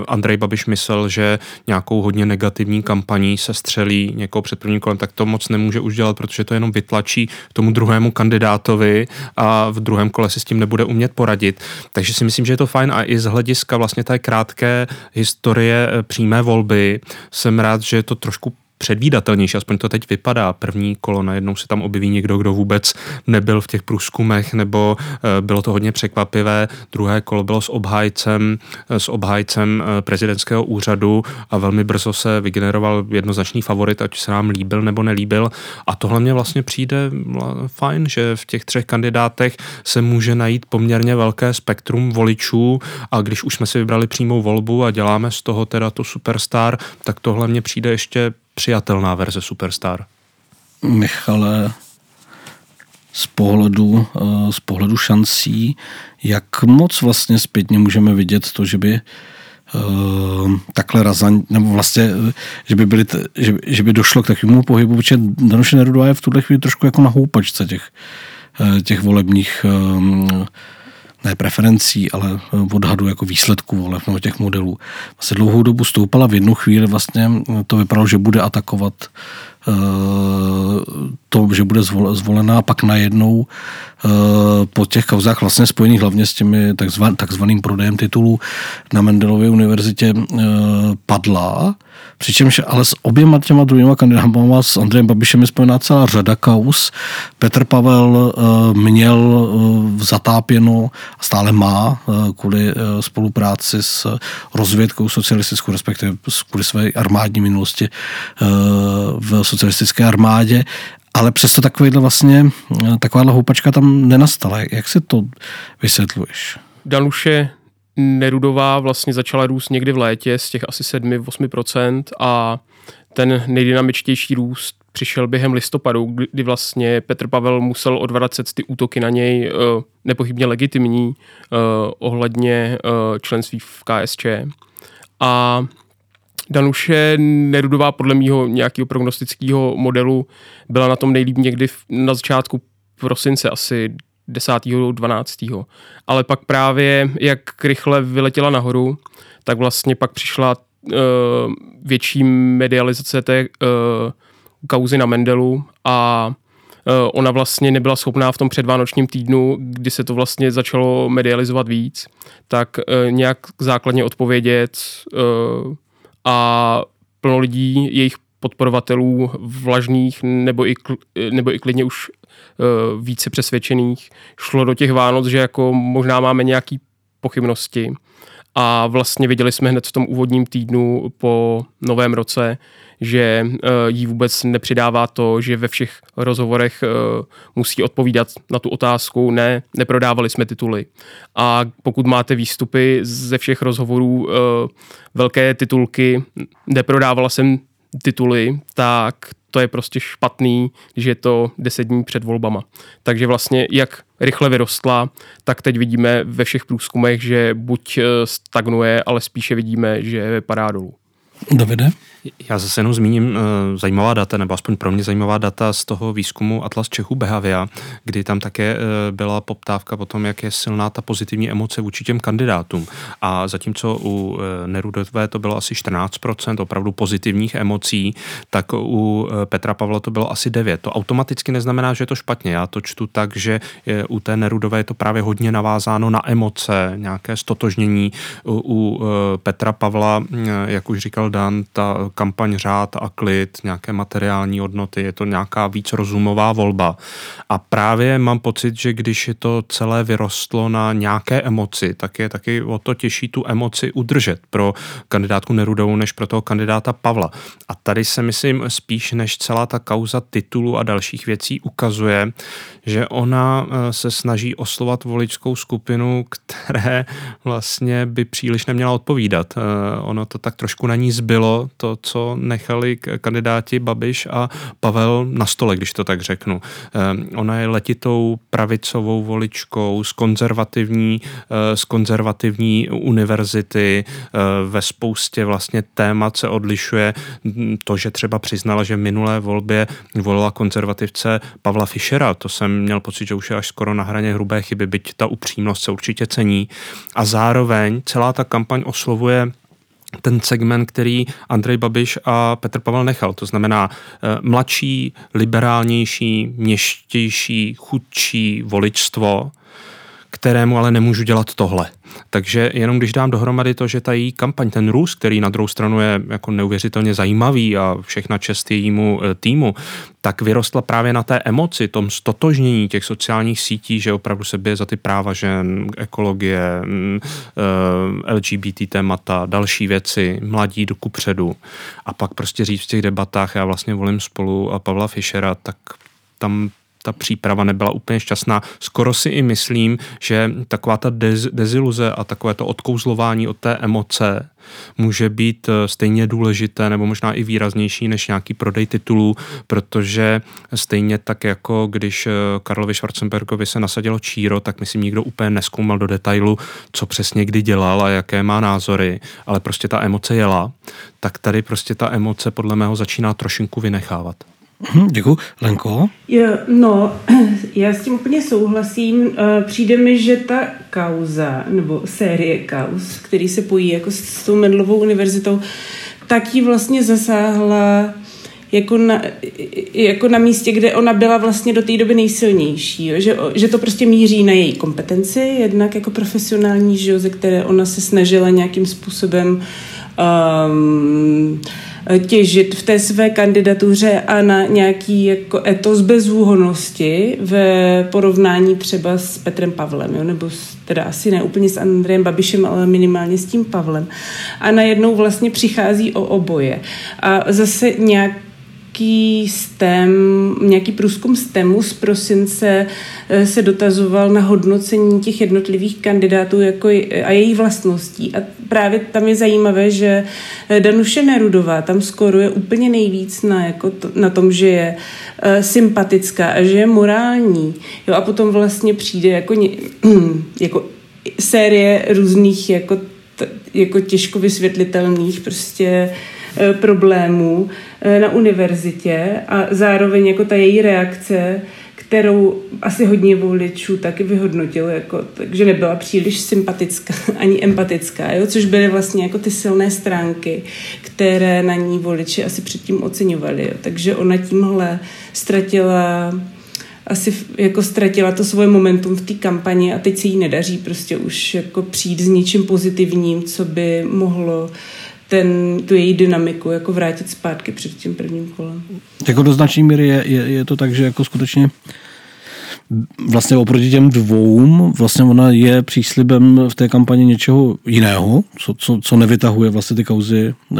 Andrej Babiš myslel, že nějakou hodně negativní kampaní se střelí někoho před prvním kolem, tak to moc nemůže už dělat, protože to jenom vytlačí tomu druhému kandidátovi a v druhém kole si s tím nebude umět poradit. Takže si myslím, že je to fajn a i z hlediska vlastně té krátké historie eh, přímé volby jsem rád, že je to trošku předvídatelnější, aspoň to teď vypadá. První kolo najednou se tam objeví někdo, kdo vůbec nebyl v těch průzkumech, nebo eh, bylo to hodně překvapivé. Druhé kolo bylo s obhájcem, eh, s obhájcem eh, prezidentského úřadu a velmi brzo se vygeneroval jednoznačný favorit, ať se nám líbil nebo nelíbil. A tohle mě vlastně přijde fajn, že v těch třech kandidátech se může najít poměrně velké spektrum voličů a když už jsme si vybrali přímou volbu a děláme z toho teda to superstar, tak tohle mě přijde ještě přijatelná verze Superstar? Michale, z pohledu, eh, z pohledu šancí, jak moc vlastně zpětně můžeme vidět to, že by Uh, takhle razant, nebo vlastně, že by, byly, že, že by došlo k takovému pohybu, protože Danuše Nerudová je v tuhle chvíli trošku jako na houpačce těch, eh, těch volebních ne preferencí, ale odhadu jako výsledků voleb nebo těch modelů. Vlastně dlouhou dobu stoupala v jednu chvíli, vlastně to vypadalo, že bude atakovat Eh, to, že bude zvolená pak najednou eh, po těch kauzách vlastně spojených hlavně s těmi takzvan, takzvaným prodejem titulů na Mendelově univerzitě eh, padla. Přičemž ale s oběma těma druhýma kandidátama, s Andrejem Babišem je spojená celá řada kaus. Petr Pavel měl zatápěno a stále má kvůli spolupráci s rozvědkou socialistickou, respektive kvůli své armádní minulosti v socialistické armádě, ale přesto takovýhle vlastně, takováhle houpačka tam nenastala. Jak si to vysvětluješ? Danuše Nerudová vlastně začala růst někdy v létě z těch asi 7-8% a ten nejdynamičtější růst přišel během listopadu, kdy vlastně Petr Pavel musel odvracet ty útoky na něj eh, nepochybně legitimní eh, ohledně eh, členství v KSČ. A Danuše Nerudová podle mýho nějakého prognostického modelu byla na tom nejlíp někdy na začátku prosince, asi 10. 12. Ale pak právě, jak rychle vyletěla nahoru, tak vlastně pak přišla uh, větší medializace té uh, kauzy na Mendelu a uh, ona vlastně nebyla schopná v tom předvánočním týdnu, kdy se to vlastně začalo medializovat víc, tak nějak základně odpovědět a plno lidí, jejich podporovatelů vlažných nebo i, nebo i klidně už uh, více přesvědčených šlo do těch Vánoc, že jako možná máme nějaký pochybnosti a vlastně viděli jsme hned v tom úvodním týdnu po novém roce, že uh, jí vůbec nepřidává to, že ve všech rozhovorech uh, musí odpovídat na tu otázku, ne, neprodávali jsme tituly. A pokud máte výstupy ze všech rozhovorů, uh, velké titulky, neprodávala jsem tituly, tak to je prostě špatný, že je to deset dní před volbama. Takže vlastně jak rychle vyrostla, tak teď vidíme ve všech průzkumech, že buď stagnuje, ale spíše vidíme, že vypadá dolů. Davide? Já zase jenom zmíním uh, zajímavá data, nebo aspoň pro mě zajímavá data z toho výzkumu Atlas Čechů Behavia, kdy tam také uh, byla poptávka po tom, jak je silná ta pozitivní emoce vůči těm kandidátům. A zatímco u uh, Nerudové to bylo asi 14% opravdu pozitivních emocí, tak u uh, Petra Pavla to bylo asi 9. To automaticky neznamená, že je to špatně. Já to čtu tak, že je, u té Nerudové je to právě hodně navázáno na emoce, nějaké stotožnění. U, u uh, Petra Pavla, jak už říkal Dan, ta kampaň řád a klid, nějaké materiální hodnoty, je to nějaká víc rozumová volba. A právě mám pocit, že když je to celé vyrostlo na nějaké emoci, tak je taky o to těžší tu emoci udržet pro kandidátku Nerudovou než pro toho kandidáta Pavla. A tady se myslím spíš než celá ta kauza titulu a dalších věcí ukazuje, že ona eh, se snaží oslovat voličskou skupinu, které vlastně by příliš neměla odpovídat. Eh, ono to tak trošku na ní zbylo, to, co nechali kandidáti Babiš a Pavel na stole, když to tak řeknu. Ona je letitou pravicovou voličkou z konzervativní, z konzervativní univerzity. Ve spoustě vlastně témat se odlišuje to, že třeba přiznala, že v minulé volbě volila konzervativce Pavla Fischera. To jsem měl pocit, že už je až skoro na hraně hrubé chyby, byť ta upřímnost se určitě cení. A zároveň celá ta kampaň oslovuje ten segment, který Andrej Babiš a Petr Pavel nechal. To znamená eh, mladší, liberálnější, měštější, chudší voličstvo, kterému ale nemůžu dělat tohle. Takže jenom když dám dohromady to, že ta její kampaň, ten růst, který na druhou stranu je jako neuvěřitelně zajímavý a všechna čest jejímu e, týmu, tak vyrostla právě na té emoci, tom stotožnění těch sociálních sítí, že opravdu se bije za ty práva žen, ekologie, e, LGBT témata, další věci, mladí do kupředu. A pak prostě říct v těch debatách, já vlastně volím spolu a Pavla Fischera, tak tam ta příprava nebyla úplně šťastná. Skoro si i myslím, že taková ta dez, deziluze a takové to odkouzlování od té emoce může být eh, stejně důležité nebo možná i výraznější než nějaký prodej titulů, protože stejně tak jako když eh, Karlovi Schwarzenbergovi se nasadilo číro, tak myslím nikdo úplně neskoumal do detailu, co přesně kdy dělal a jaké má názory, ale prostě ta emoce jela, tak tady prostě ta emoce podle mého začíná trošinku vynechávat. Mhm, děkuji. Lenko? No, já s tím úplně souhlasím. Eh, přijde mi, že ta kauza, nebo série kauz, který se pojí jako s tou Medlovou univerzitou, tak ji vlastně zasáhla jako na, jako na místě, kde ona byla vlastně do té doby nejsilnější. Jo? Že, že to prostě míří na její kompetenci, jednak jako profesionální, že, ze které ona se snažila nějakým způsobem um, těžit v té své kandidatuře a na nějaký jako etos bezúhonosti v porovnání třeba s Petrem Pavlem, jo? nebo s, teda asi ne úplně s Andrejem Babišem, ale minimálně s tím Pavlem. A najednou vlastně přichází o oboje. A zase nějak nějaký STEM, nějaký průzkum STEMu z prosince eh, se dotazoval na hodnocení těch jednotlivých kandidátů jako a jejich vlastností. A právě tam je zajímavé, že eh, Danuše Nerudová tam skoruje úplně nejvíc na, jako to, na tom, že je uh, sympatická a že je morální. Jo, a potom vlastně přijde jako, ně, jako série různých jako, jako těžko vysvětlitelných prostě uh, problémů, Eh, na univerzitě a zároveň jako ta její reakce, kterou asi hodně voličů taky vyhodnotilo, jako, takže nebyla příliš sympatická ani empatická, jo? což byly vlastně jako ty silné stránky, které na ní voliči asi předtím oceňovali. Jo? Takže ona tímhle ztratila asi jako ztratila to svoje momentum v té kampani a teď se jí nedaří prostě už jako přijít s něčím pozitivním, co by mohlo ten, tu její dynamiku jako vrátit zpátky před tím prvním kolem. Jako do značné míry je, je, je to tak, že jako skutečně vlastně oproti těm dvou, vlastně ona je příslibem v té kampani něčeho jiného, co, co, co nevytahuje vlastně ty kauzy uh,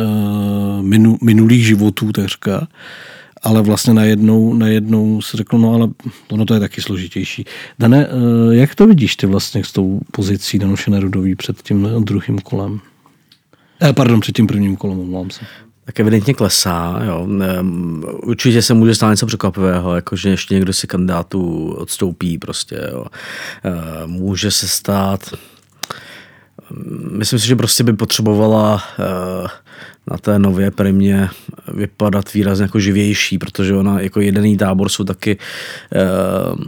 minu, minulých životů, takřka. Ale vlastně najednou, najednou se řekl, no ale ono to je taky složitější. Dane, uh, jak to vidíš ty vlastně s tou pozicí Danuše Nerudový před tím druhým kolem? Eh, pardon, před tím prvním kolem, omlouvám se. Tak evidentně klesá, jo. Určitě se může stát něco překvapivého, jako že ještě někdo si kandidátu odstoupí prostě, jo. Eh, může se stát, myslím si, že prostě by potřebovala eh, na té nově primě vypadat výrazně jako živější, protože ona jako jedený tábor jsou taky uh,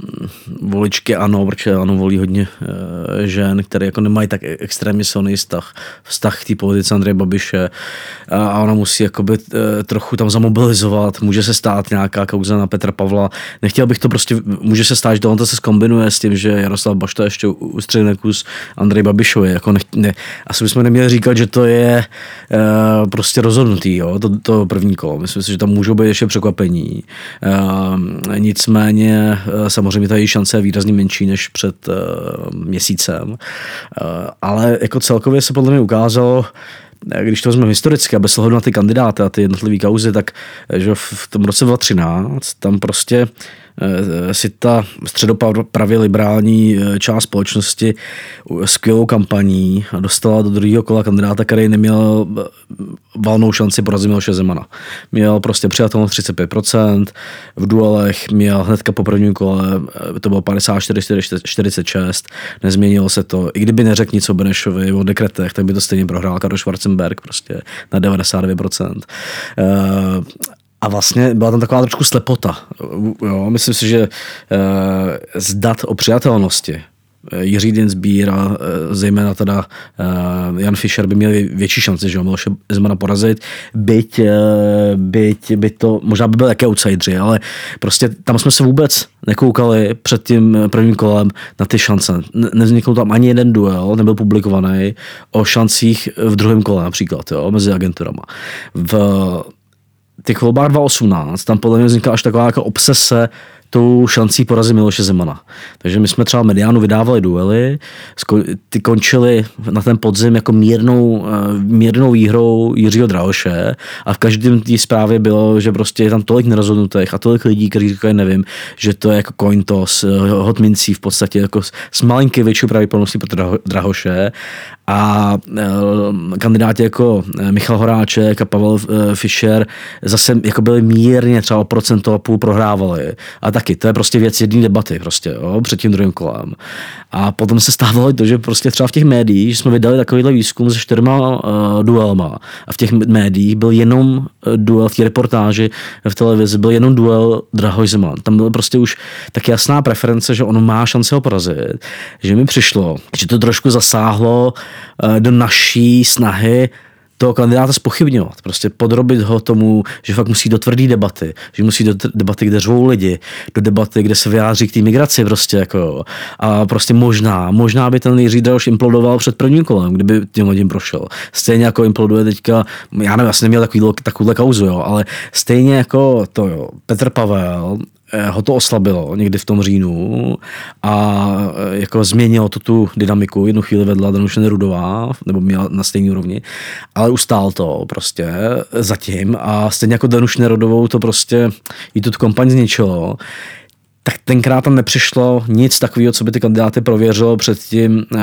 voličky ano, protože ano volí hodně uh, žen, které jako nemají tak e- extrémně silný vztah, vztah k té politice Andreje Babiše. A, a ona musí jakoby uh, trochu tam zamobilizovat, může se stát nějaká kauza na Petra Pavla, nechtěl bych to prostě, může se stát, že to se skombinuje s tím, že Jaroslav Bašta ještě ustřelí kus Andrej Babišovi, jako nech, ne, asi bychom neměli říkat, že to je uh, prostě rozhodnutý, jo, to, to první kolo. Myslím si, že tam můžou být ještě překvapení. E, nicméně eh, samozřejmě ta její šance je výrazně menší než před e, měsícem. E, ale jako celkově se podle mě ukázalo, když to vezmeme historicky bez ohledu na ty kandidáty a ty jednotlivé kauzy, tak že v tom roce 2013 tam prostě eh, si ta středopravě liberální eh, část společnosti skvělou kampaní dostala do druhého kola kandidáta, který neměl valnou šanci porazit Miloše Zemana. Měl prostě přijatelnost 35%, v duelech měl hnedka po prvním kole, to bylo 54-46, nezměnilo se to. I kdyby neřekl nic o Benešovi, o dekretech, tak by to stejně prohrál Karol Schwarzenberg prostě na 99%. A vlastně byla tam taková trošku slepota. Jo, myslím si, že uh, z dat o přijatelnosti eh, Jiří Dinsbír a uh, zejména teda Jan Fischer by měli větší šanci, že ho Miloše Zemana porazit, byť, byť, byť to, možná by byl jaké outsidři, ale prostě tam jsme se vůbec nekoukali před tím prvním kolem na ty šance. Nevznikl tam ani jeden duel, nebyl publikovaný o šancích v druhém kole například, jo, mezi agenturama. V těch volbách 2018, tam podle mě vznikla až taková jako obsese tou šancí porazit Miloše Zemana. Takže my jsme třeba mediánu vydávali duely, ty končily na ten podzim jako mírnou, eh, mírnou výhrou Jiřího Drahoše a v každém té zprávě bylo, že prostě je tam tolik nerozhodnutých a tolik lidí, kteří říkají, nevím, že to je jako coin toss, eh, hot mincí v podstatě jako s malinky větší pravděpodobností pro Drahoše a e, kandidáti jako e, Michal Horáček a Pavel e, Fischer zase jako byli mírně třeba o procento a půl prohrávali. A taky, to je prostě věc jedné debaty prostě, jo, před tím druhým kolem. A potom se stávalo to, že prostě třeba v těch médiích, jsme vydali takovýhle výzkum se čtyřma uh, duelma a v těch médiích byl jenom duel, v té reportáži v televizi byl jenom duel Drahoj Zeman. Tam byla prostě už tak jasná preference, že on má šanci ho porazit, že mi přišlo, že to trošku zasáhlo do naší snahy toho kandidáta spochybňovat. Prostě podrobit ho tomu, že fakt musí do tvrdý debaty, že musí do debaty, kde řvou lidi, do debaty, kde se vyjádří k té migraci prostě jako A prostě možná, možná by ten Jiří Drahoš implodoval před prvním kolem, kdyby tím lidem prošel. Stejně jako imploduje teďka, já nevím, jsem neměl takový, takovouhle kauzu, jo, ale stejně jako to jo, Petr Pavel, Eh, ho to oslabilo někdy v tom říjnu a eh, jako změnilo to tu dynamiku. Jednu chvíli vedla Danuše Nerudová, nebo měla na stejné úrovni, ale ustál to prostě zatím a stejně jako Danuš Nerudovou to prostě jí tu kampaň zničilo tak tenkrát tam nepřišlo nic takového, co by ty kandidáty prověřilo před tím uh,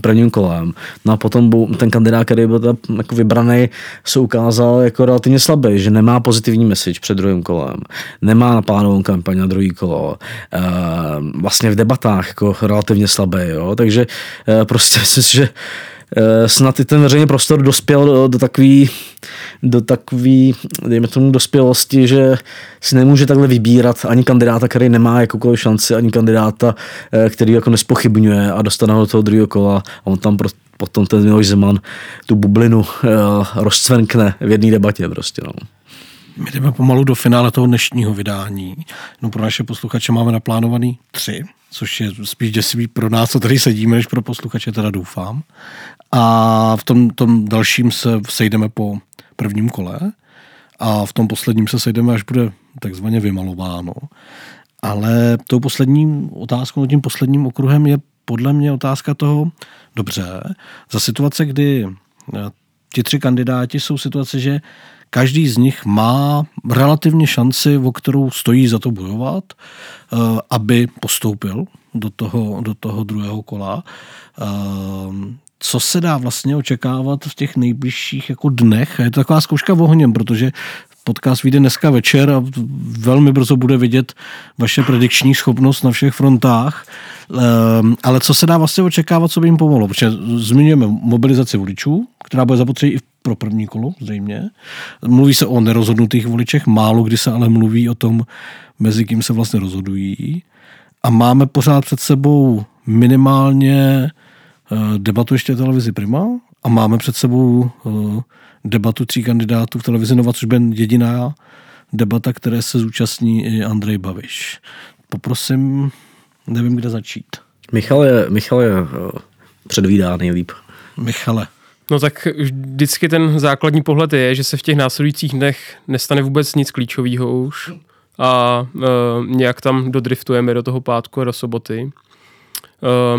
prvním kolem. No a potom ten kandidát, který byl tam jako vybraný, se ukázal jako relativně slabý, že nemá pozitivní message před druhým kolem, nemá naplánovou kampaň na druhý kolo, uh, vlastně v debatách jako relativně slabý, jo? takže uh, prostě myslím si, že snad i ten veřejný prostor dospěl do, do takový, do takový, dejme tomu, dospělosti, že si nemůže takhle vybírat ani kandidáta, který nemá jakoukoliv šanci, ani kandidáta, eh, který jako nespochybňuje a dostane do toho druhého kola a on tam pro, potom ten Miloš Zeman tu bublinu uh, rozcvenkne v jedné debatě prostě. No. My jdeme pomalu do finále toho dnešního vydání. No pro naše posluchače máme naplánovaný tři, což je spíš děsivý pro nás, co tady sedíme, než pro posluchače, teda doufám. A v tom, tom dalším se sejdeme po prvním kole a v tom posledním se sejdeme, až bude takzvaně vymalováno. Ale tou poslední otázkou, tím posledním okruhem je podle mě otázka toho, dobře, za situace, kdy eh, ti tři kandidáti jsou situace, že každý z nich má relativně šanci, o kterou stojí za to bojovat, eh, aby postoupil do toho, do toho druhého kola. Co se dá vlastně očekávat v těch nejbližších jako dnech. Je to taková zkouška ohněm, protože podcast vyjde dneska večer a velmi brzo bude vidět vaše predikční schopnost na všech frontách. Ehm, ale co se dá vlastně očekávat, co by jim pomohlo? Protože zmiňujeme mobilizaci voličů, která bude zapotřebí i pro první kolo, zřejmě. Mluví se o nerozhodnutých voličech, málo kdy se ale mluví o tom, mezi kým se vlastně rozhodují. A máme pořád před sebou minimálně debatu ještě televizi Prima a máme před sebou eh, debatu tří kandidátů v televizi Nova, což bude jediná debata, které se zúčastní i Andrej Baviš. Poprosím, nevím, kde začít. Michal je, Michal je eh, předvídá nejlíp. Michale. No tak vždycky ten základní pohled je, že se v těch následujících dnech nestane vůbec nic klíčového už a e, nějak tam dodriftujeme do toho pátku a do soboty.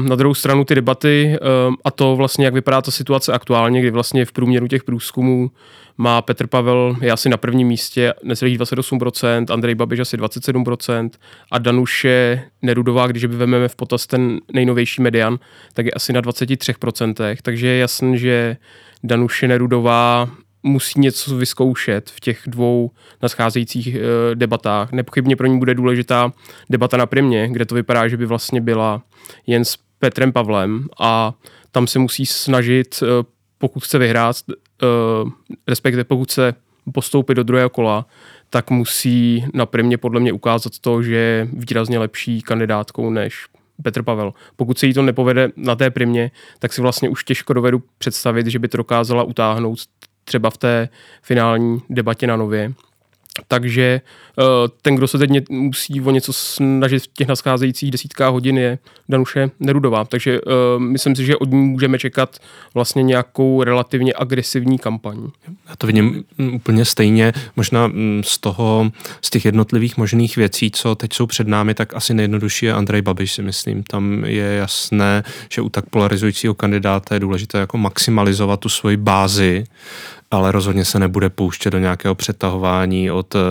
Na druhou stranu ty debaty a to vlastně, jak vypadá ta situace aktuálně, kdy vlastně v průměru těch průzkumů má Petr Pavel, je asi na prvním místě, necelých 28%, Andrej Babiš asi 27% a Danuše Nerudová, když by vezmeme v potaz ten nejnovější median, tak je asi na 23%, takže je jasný, že Danuše Nerudová musí něco vyzkoušet v těch dvou nascházejících e, debatách. Nepochybně pro ní bude důležitá debata na primě, kde to vypadá, že by vlastně byla jen s Petrem Pavlem a tam se musí snažit, e, pokud chce vyhrát, e, respektive pokud chce postoupit do druhého kola, tak musí na primě podle mě ukázat to, že je výrazně lepší kandidátkou než Petr Pavel. Pokud se jí to nepovede na té primě, tak si vlastně už těžko dovedu představit, že by to dokázala utáhnout třeba v té finální debatě na nově. Takže eh, ten, kdo se teď musí o něco snažit v těch nascházejících desítkách hodin, je Danuše Nerudová. Takže uh, myslím si, že od ní můžeme čekat vlastně nějakou relativně agresivní kampaň. Já to vidím úplně stejně. Možná mm, z toho, z těch jednotlivých možných věcí, co teď jsou před námi, tak asi nejjednodušší je Andrej Babiš, si myslím. Tam je jasné, že u tak polarizujícího kandidáta je důležité jako maximalizovat tu svoji bázi ale rozhodně se nebude pouštět do nějakého přetahování od uh,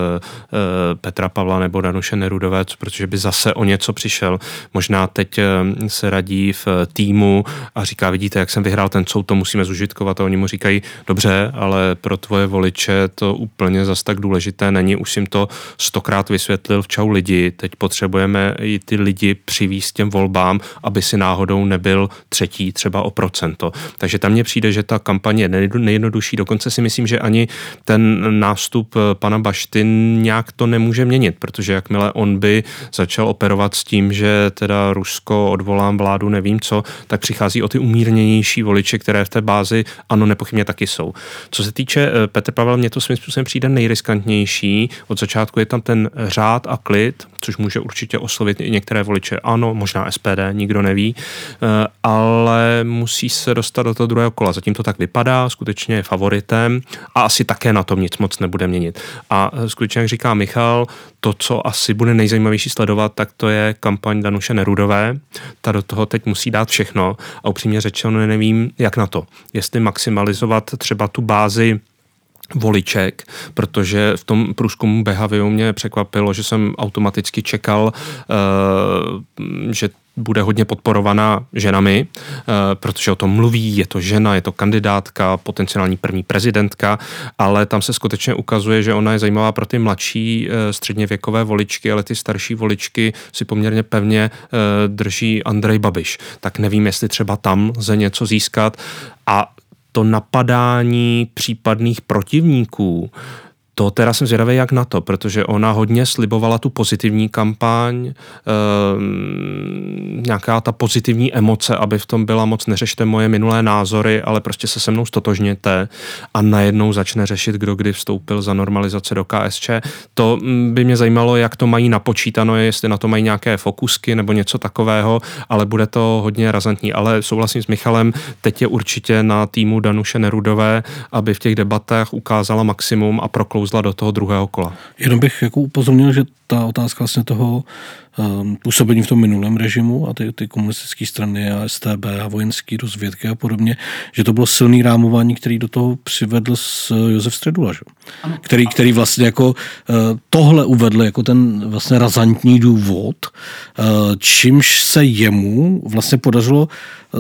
Petra Pavla nebo Danuše Nerudové, protože by zase o něco přišel. Možná teď uh, se radí v týmu a říká, vidíte, jak jsem vyhrál ten soud, to musíme zužitkovat a oni mu říkají, dobře, ale pro tvoje voliče to úplně zas tak důležité není, už jim to stokrát vysvětlil v čau lidi, teď potřebujeme i ty lidi přivíst těm volbám, aby si náhodou nebyl třetí třeba o procento. Takže tam mně přijde, že ta kampaně je nejjednodušší, dokonce si myslím, že ani ten nástup eh, pana Bašty nějak to nemůže měnit, protože jakmile on by začal operovat s tím, že teda Rusko odvolám vládu, nevím co, tak přichází o ty umírněnější voliče, které v té bázi ano, nepochybně taky jsou. Co se týče eh, Petr Pavel, mně to svým způsobem přijde nejriskantnější. Od začátku je tam ten řád a klid, což může určitě oslovit i některé voliče. Ano, možná SPD, nikdo neví, eh, ale musí se dostat do toho druhého kola. Zatím to tak vypadá, skutečně je favoritem a asi také na tom nic moc nebude měnit. A eh, skutečně, jak říká Michal, to, co asi bude nejzajímavější sledovat, tak to je kampaň Danuše Nerudové. Ta do toho teď musí dát všechno a upřímně řečeno nevím, jak na to. Jestli maximalizovat třeba tu bázi voliček, protože v tom průzkumu Behaviu mě překvapilo, že jsem automaticky čekal, uh, že bude hodně podporovaná ženami, uh, protože o tom mluví, je to žena, je to kandidátka, potenciální první prezidentka, ale tam se skutečně ukazuje, že ona je zajímavá pro ty mladší uh, středně věkové voličky, ale ty starší voličky si poměrně pevně drží Andrej Babiš. Tak nevím, jestli třeba tam lze něco získat a to napadání případných protivníků to teda jsem zvědavý jak na to, protože ona hodně slibovala tu pozitivní kampaň, e, nějaká ta pozitivní emoce, aby v tom byla moc neřešte moje minulé názory, ale prostě se se mnou stotožněte a najednou začne řešit, kdo kdy vstoupil za normalizace do KSČ. To mm, by mě zajímalo, jak to mají napočítáno, jestli na to mají nějaké fokusky nebo něco takového, ale bude to hodně razantní. Ale souhlasím s Michalem, teď je určitě na týmu Danuše Nerudové, aby v těch debatách ukázala maximum a proklou sklouzla do toho druhého kola. Jenom bych jako upozornil, že ta otázka vlastně toho um, působení v tom minulém režimu a ty, ty komunistické strany a STB a vojenské rozvědky a podobně, že to bylo silný rámování, který do toho přivedl s Josef Středula, že? Který, který vlastně jako uh, tohle uvedl jako ten vlastně razantní důvod, uh, čímž se jemu vlastně podařilo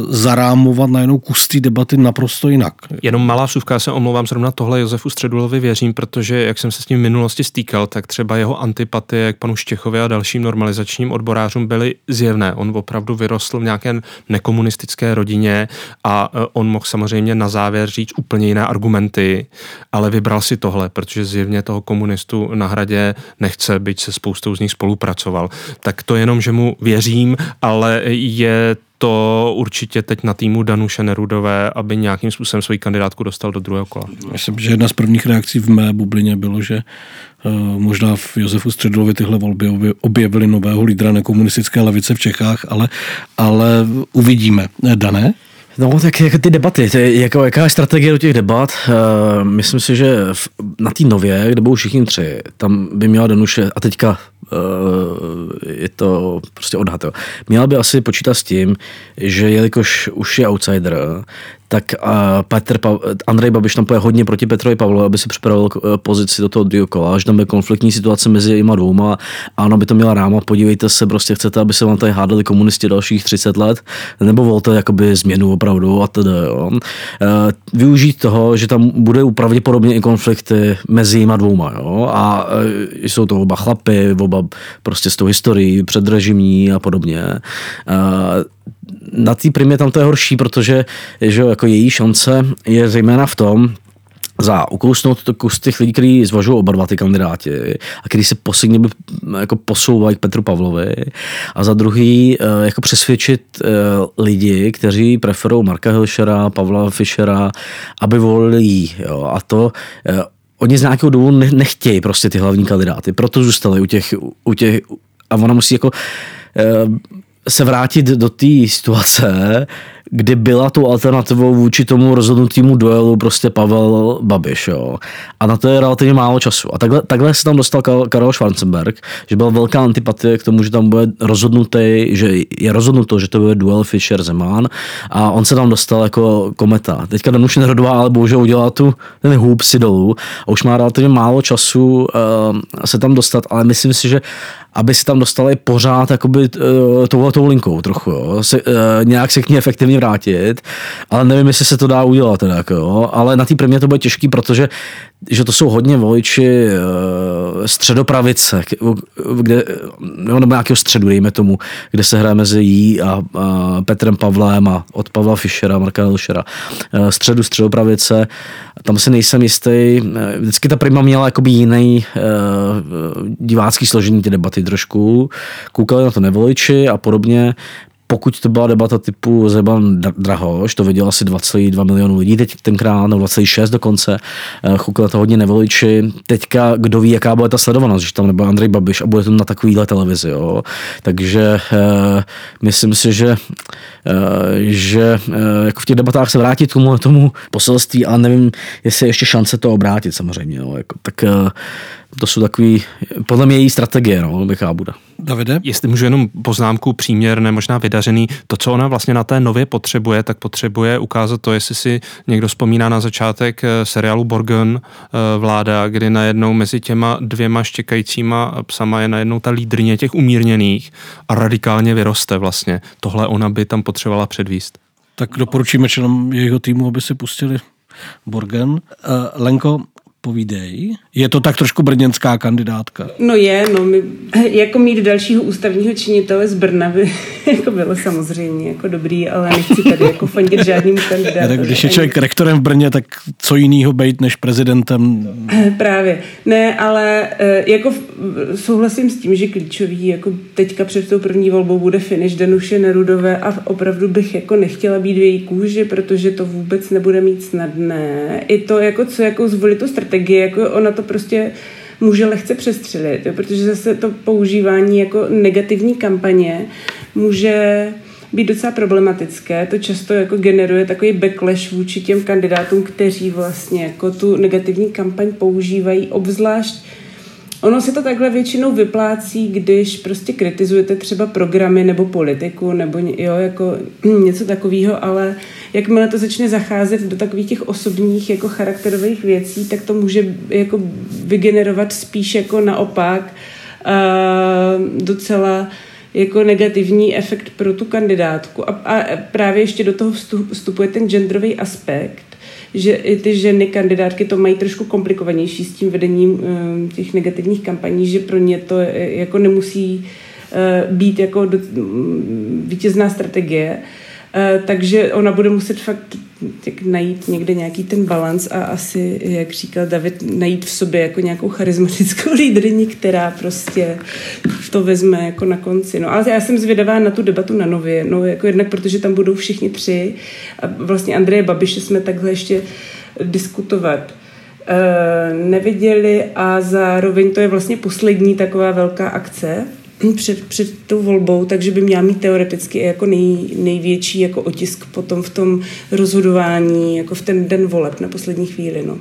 zarámovat najednou kus té debaty naprosto jinak. Jenom malá suvka, já se omlouvám, zrovna tohle Josefu Středulovi věřím, protože jak jsem se s ním v minulosti stýkal, tak třeba jeho antipatie k panu Štěchovi a dalším normalizačním odborářům byly zjevné. On opravdu vyrostl v nějaké nekomunistické rodině a e, on mohl samozřejmě na závěr říct úplně jiné argumenty, ale vybral si tohle, protože zjevně toho komunistu na hradě nechce, byť se spoustou z nich spolupracoval. Tak to jenom, že mu věřím, ale je to určitě teď na týmu Danuše Nerudové, aby nějakým způsobem svoji kandidátku dostal do druhého kola. Myslím, že jedna z prvních reakcí v mé bublině bylo, že možná v Josefu Středulovi tyhle volby objevily nového lídra nekomunistické levice v Čechách, ale, ale uvidíme. Dané? No, tak jako ty debaty, je, jako, jaká je strategie do těch debat? Uh, myslím si, že v, na té nově, kde budou všichni tři, tam by měla Danuše, a teďka je to prostě odhad. Jo. Měla by asi počítat s tím, že jelikož už je outsider, tak uh, Petr pa- Andrej Babiš tam poje hodně proti Petrovi Pavlovi, aby si připravil uh, pozici do toho druhého kola, že tam je konfliktní situace mezi jima dvouma a ono by to měla ráma, podívejte se, prostě chcete, aby se vám tady hádali komunisti dalších 30 let, nebo volte jakoby změnu opravdu a tedy, jo. Uh, využít toho, že tam bude pravděpodobně i konflikty mezi jima dvouma, jo, a uh, jsou to oba chlapy, oba prostě s tou historií předrežimní a podobně. Uh, na té primě tam to je horší, protože že jako její šance je zejména v tom, za ukousnout to kus těch lidí, kteří zvažují oba dva ty kandidáti a kteří se posledně jako posouvají k Petru Pavlovi a za druhý eh, jako přesvědčit eh, lidi, kteří preferují Marka Hilšera, Pavla Fischera, aby volili jí. Jo. A to eh, oni z nějakého důvodu nechtějí prostě ty hlavní kandidáty, proto zůstali u těch, u těch a ona musí jako se vrátit do té situace, kdy byla tou alternativou vůči tomu rozhodnutému duelu prostě Pavel Babiš. Jo. A na to je relativně málo času. A takhle, takhle se tam dostal Karel Schwarzenberg, že byla velká antipatie k tomu, že tam bude rozhodnutý, že je rozhodnuto, že to bude duel Fischer Zeman a on se tam dostal jako kometa. Teďka Danuše Nerodová ale bohužel udělala tu ten hůb si dolů a už má relativně málo času uh, se tam dostat, ale myslím si, že aby si tam dostali pořád jakoby uh, touhletou linkou trochu, jo. Se, uh, nějak se k ní efektivně vrátit, ale nevím, jestli se to dá udělat teda, jako, jo. ale na té prvně to bude těžký, protože že to jsou hodně voliči uh, středopravice, kde, nebo nějakého středu, dejme tomu, kde se hraje mezi jí a, a Petrem Pavlem a od Pavla Fischera, Marka Hilšera. Uh, středu středopravice, tam si nejsem jistý. Vždycky ta prima měla jakoby jiný divácký složení ty debaty trošku. Koukali na to nevoliči a podobně pokud to byla debata typu Zeban Drahoš, to viděl asi 2,2 milionů lidí teď tenkrát, nebo 2,6 dokonce, eh, chukli to hodně nevoliči. Teďka kdo ví, jaká bude ta sledovanost, že tam nebude Andrej Babiš a bude to na takovýhle televizi. Jo. Takže uh, myslím si, že, že uh, jako v těch debatách se vrátit k tomu, tomu poselství, ale nevím, jestli je ještě šance to obrátit samozřejmě. Jo. Jako, tak uh, to jsou takový, podle mě její strategie, no, jaká bude. Davide? Jestli můžu jenom poznámku příměrné, možná vydařený, to, co ona vlastně na té nově potřebuje, tak potřebuje ukázat to, jestli si někdo vzpomíná na začátek eh, seriálu Borgen eh, vláda, kdy najednou mezi těma dvěma štěkajícíma psama je najednou ta lídrně těch umírněných a radikálně vyroste vlastně. Tohle ona by tam potřebovala předvíst. Tak doporučíme členům jejího týmu, aby si pustili Borgen. Uh, Lenko, povídej. Je to tak trošku brněnská kandidátka? No je, no my, jako mít dalšího ústavního činitele z Brna by jako bylo samozřejmě jako dobrý, ale nechci tady jako fandit žádným kandidátem. Tak když je člověk rektorem v Brně, tak co jiného být než prezidentem? Právě. Ne, ale eh, jako souhlasím s tím, že klíčový jako teďka před tou první volbou bude finish Danuše Nerudové a opravdu bych jako nechtěla být v její kůži, protože to vůbec nebude mít snadné. I to, jako co jako zvolit tu strategii, jako ona to prostě může lehce přestřelit, jo, protože zase to používání jako negativní kampaně může být docela problematické. To často jako generuje takový backlash vůči těm kandidátům, kteří vlastně jako tu negativní kampaň používají, obzvlášť Ono se to takhle většinou vyplácí, když prostě kritizujete třeba programy nebo politiku nebo jo, jako něco takového, ale jakmile to začne zacházet do takových těch osobních jako charakterových věcí, tak to může jako vygenerovat spíš jako naopak uh, docela jako negativní efekt pro tu kandidátku. A, a právě ještě do toho vstupuje ten genderový aspekt, že i ty ženy kandidátky to mají trošku komplikovanější s tím vedením eh, těch negativních kampaní, že pro ně to eh, jako nemusí eh, být jako vítězná strategie. Takže ona bude muset fakt tak najít někde nějaký ten balans a asi, jak říkal David, najít v sobě jako nějakou charismatickou lídryni, která prostě to vezme jako na konci. No, ale já jsem zvědavá na tu debatu na nově, no jako jednak protože tam budou všichni tři a vlastně Andreje Babiše jsme takhle ještě diskutovat e, neviděli a zároveň to je vlastně poslední taková velká akce před, před tou volbou, takže by měla mít teoreticky jako nej, největší jako otisk potom v tom rozhodování, jako v ten den voleb na poslední chvíli. No.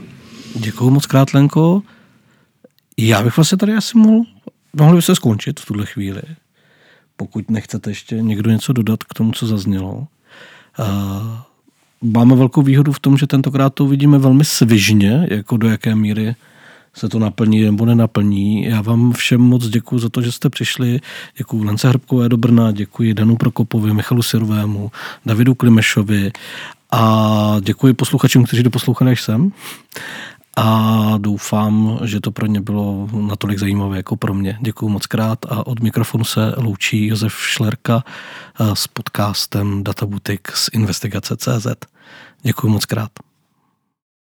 Děkuji moc krát, Lenko. Já bych vlastně tady asi mohl mohli se skončit v tuhle chvíli, pokud nechcete ještě někdo něco dodat k tomu, co zaznělo. Uh, máme velkou výhodu v tom, že tentokrát to uvidíme velmi svižně, jako do jaké míry se to naplní nebo nenaplní. Já vám všem moc děkuji za to, že jste přišli. Děkuji Lence Hrbkové do Brna, děkuji Danu Prokopovi, Michalu Sirovému, Davidu Klimešovi a děkuji posluchačům, kteří doposlouchali až sem. A doufám, že to pro ně bylo natolik zajímavé jako pro mě. Děkuji moc krát a od mikrofonu se loučí Josef Šlerka s podcastem Databutik z investigace.cz. Děkuji moc krát.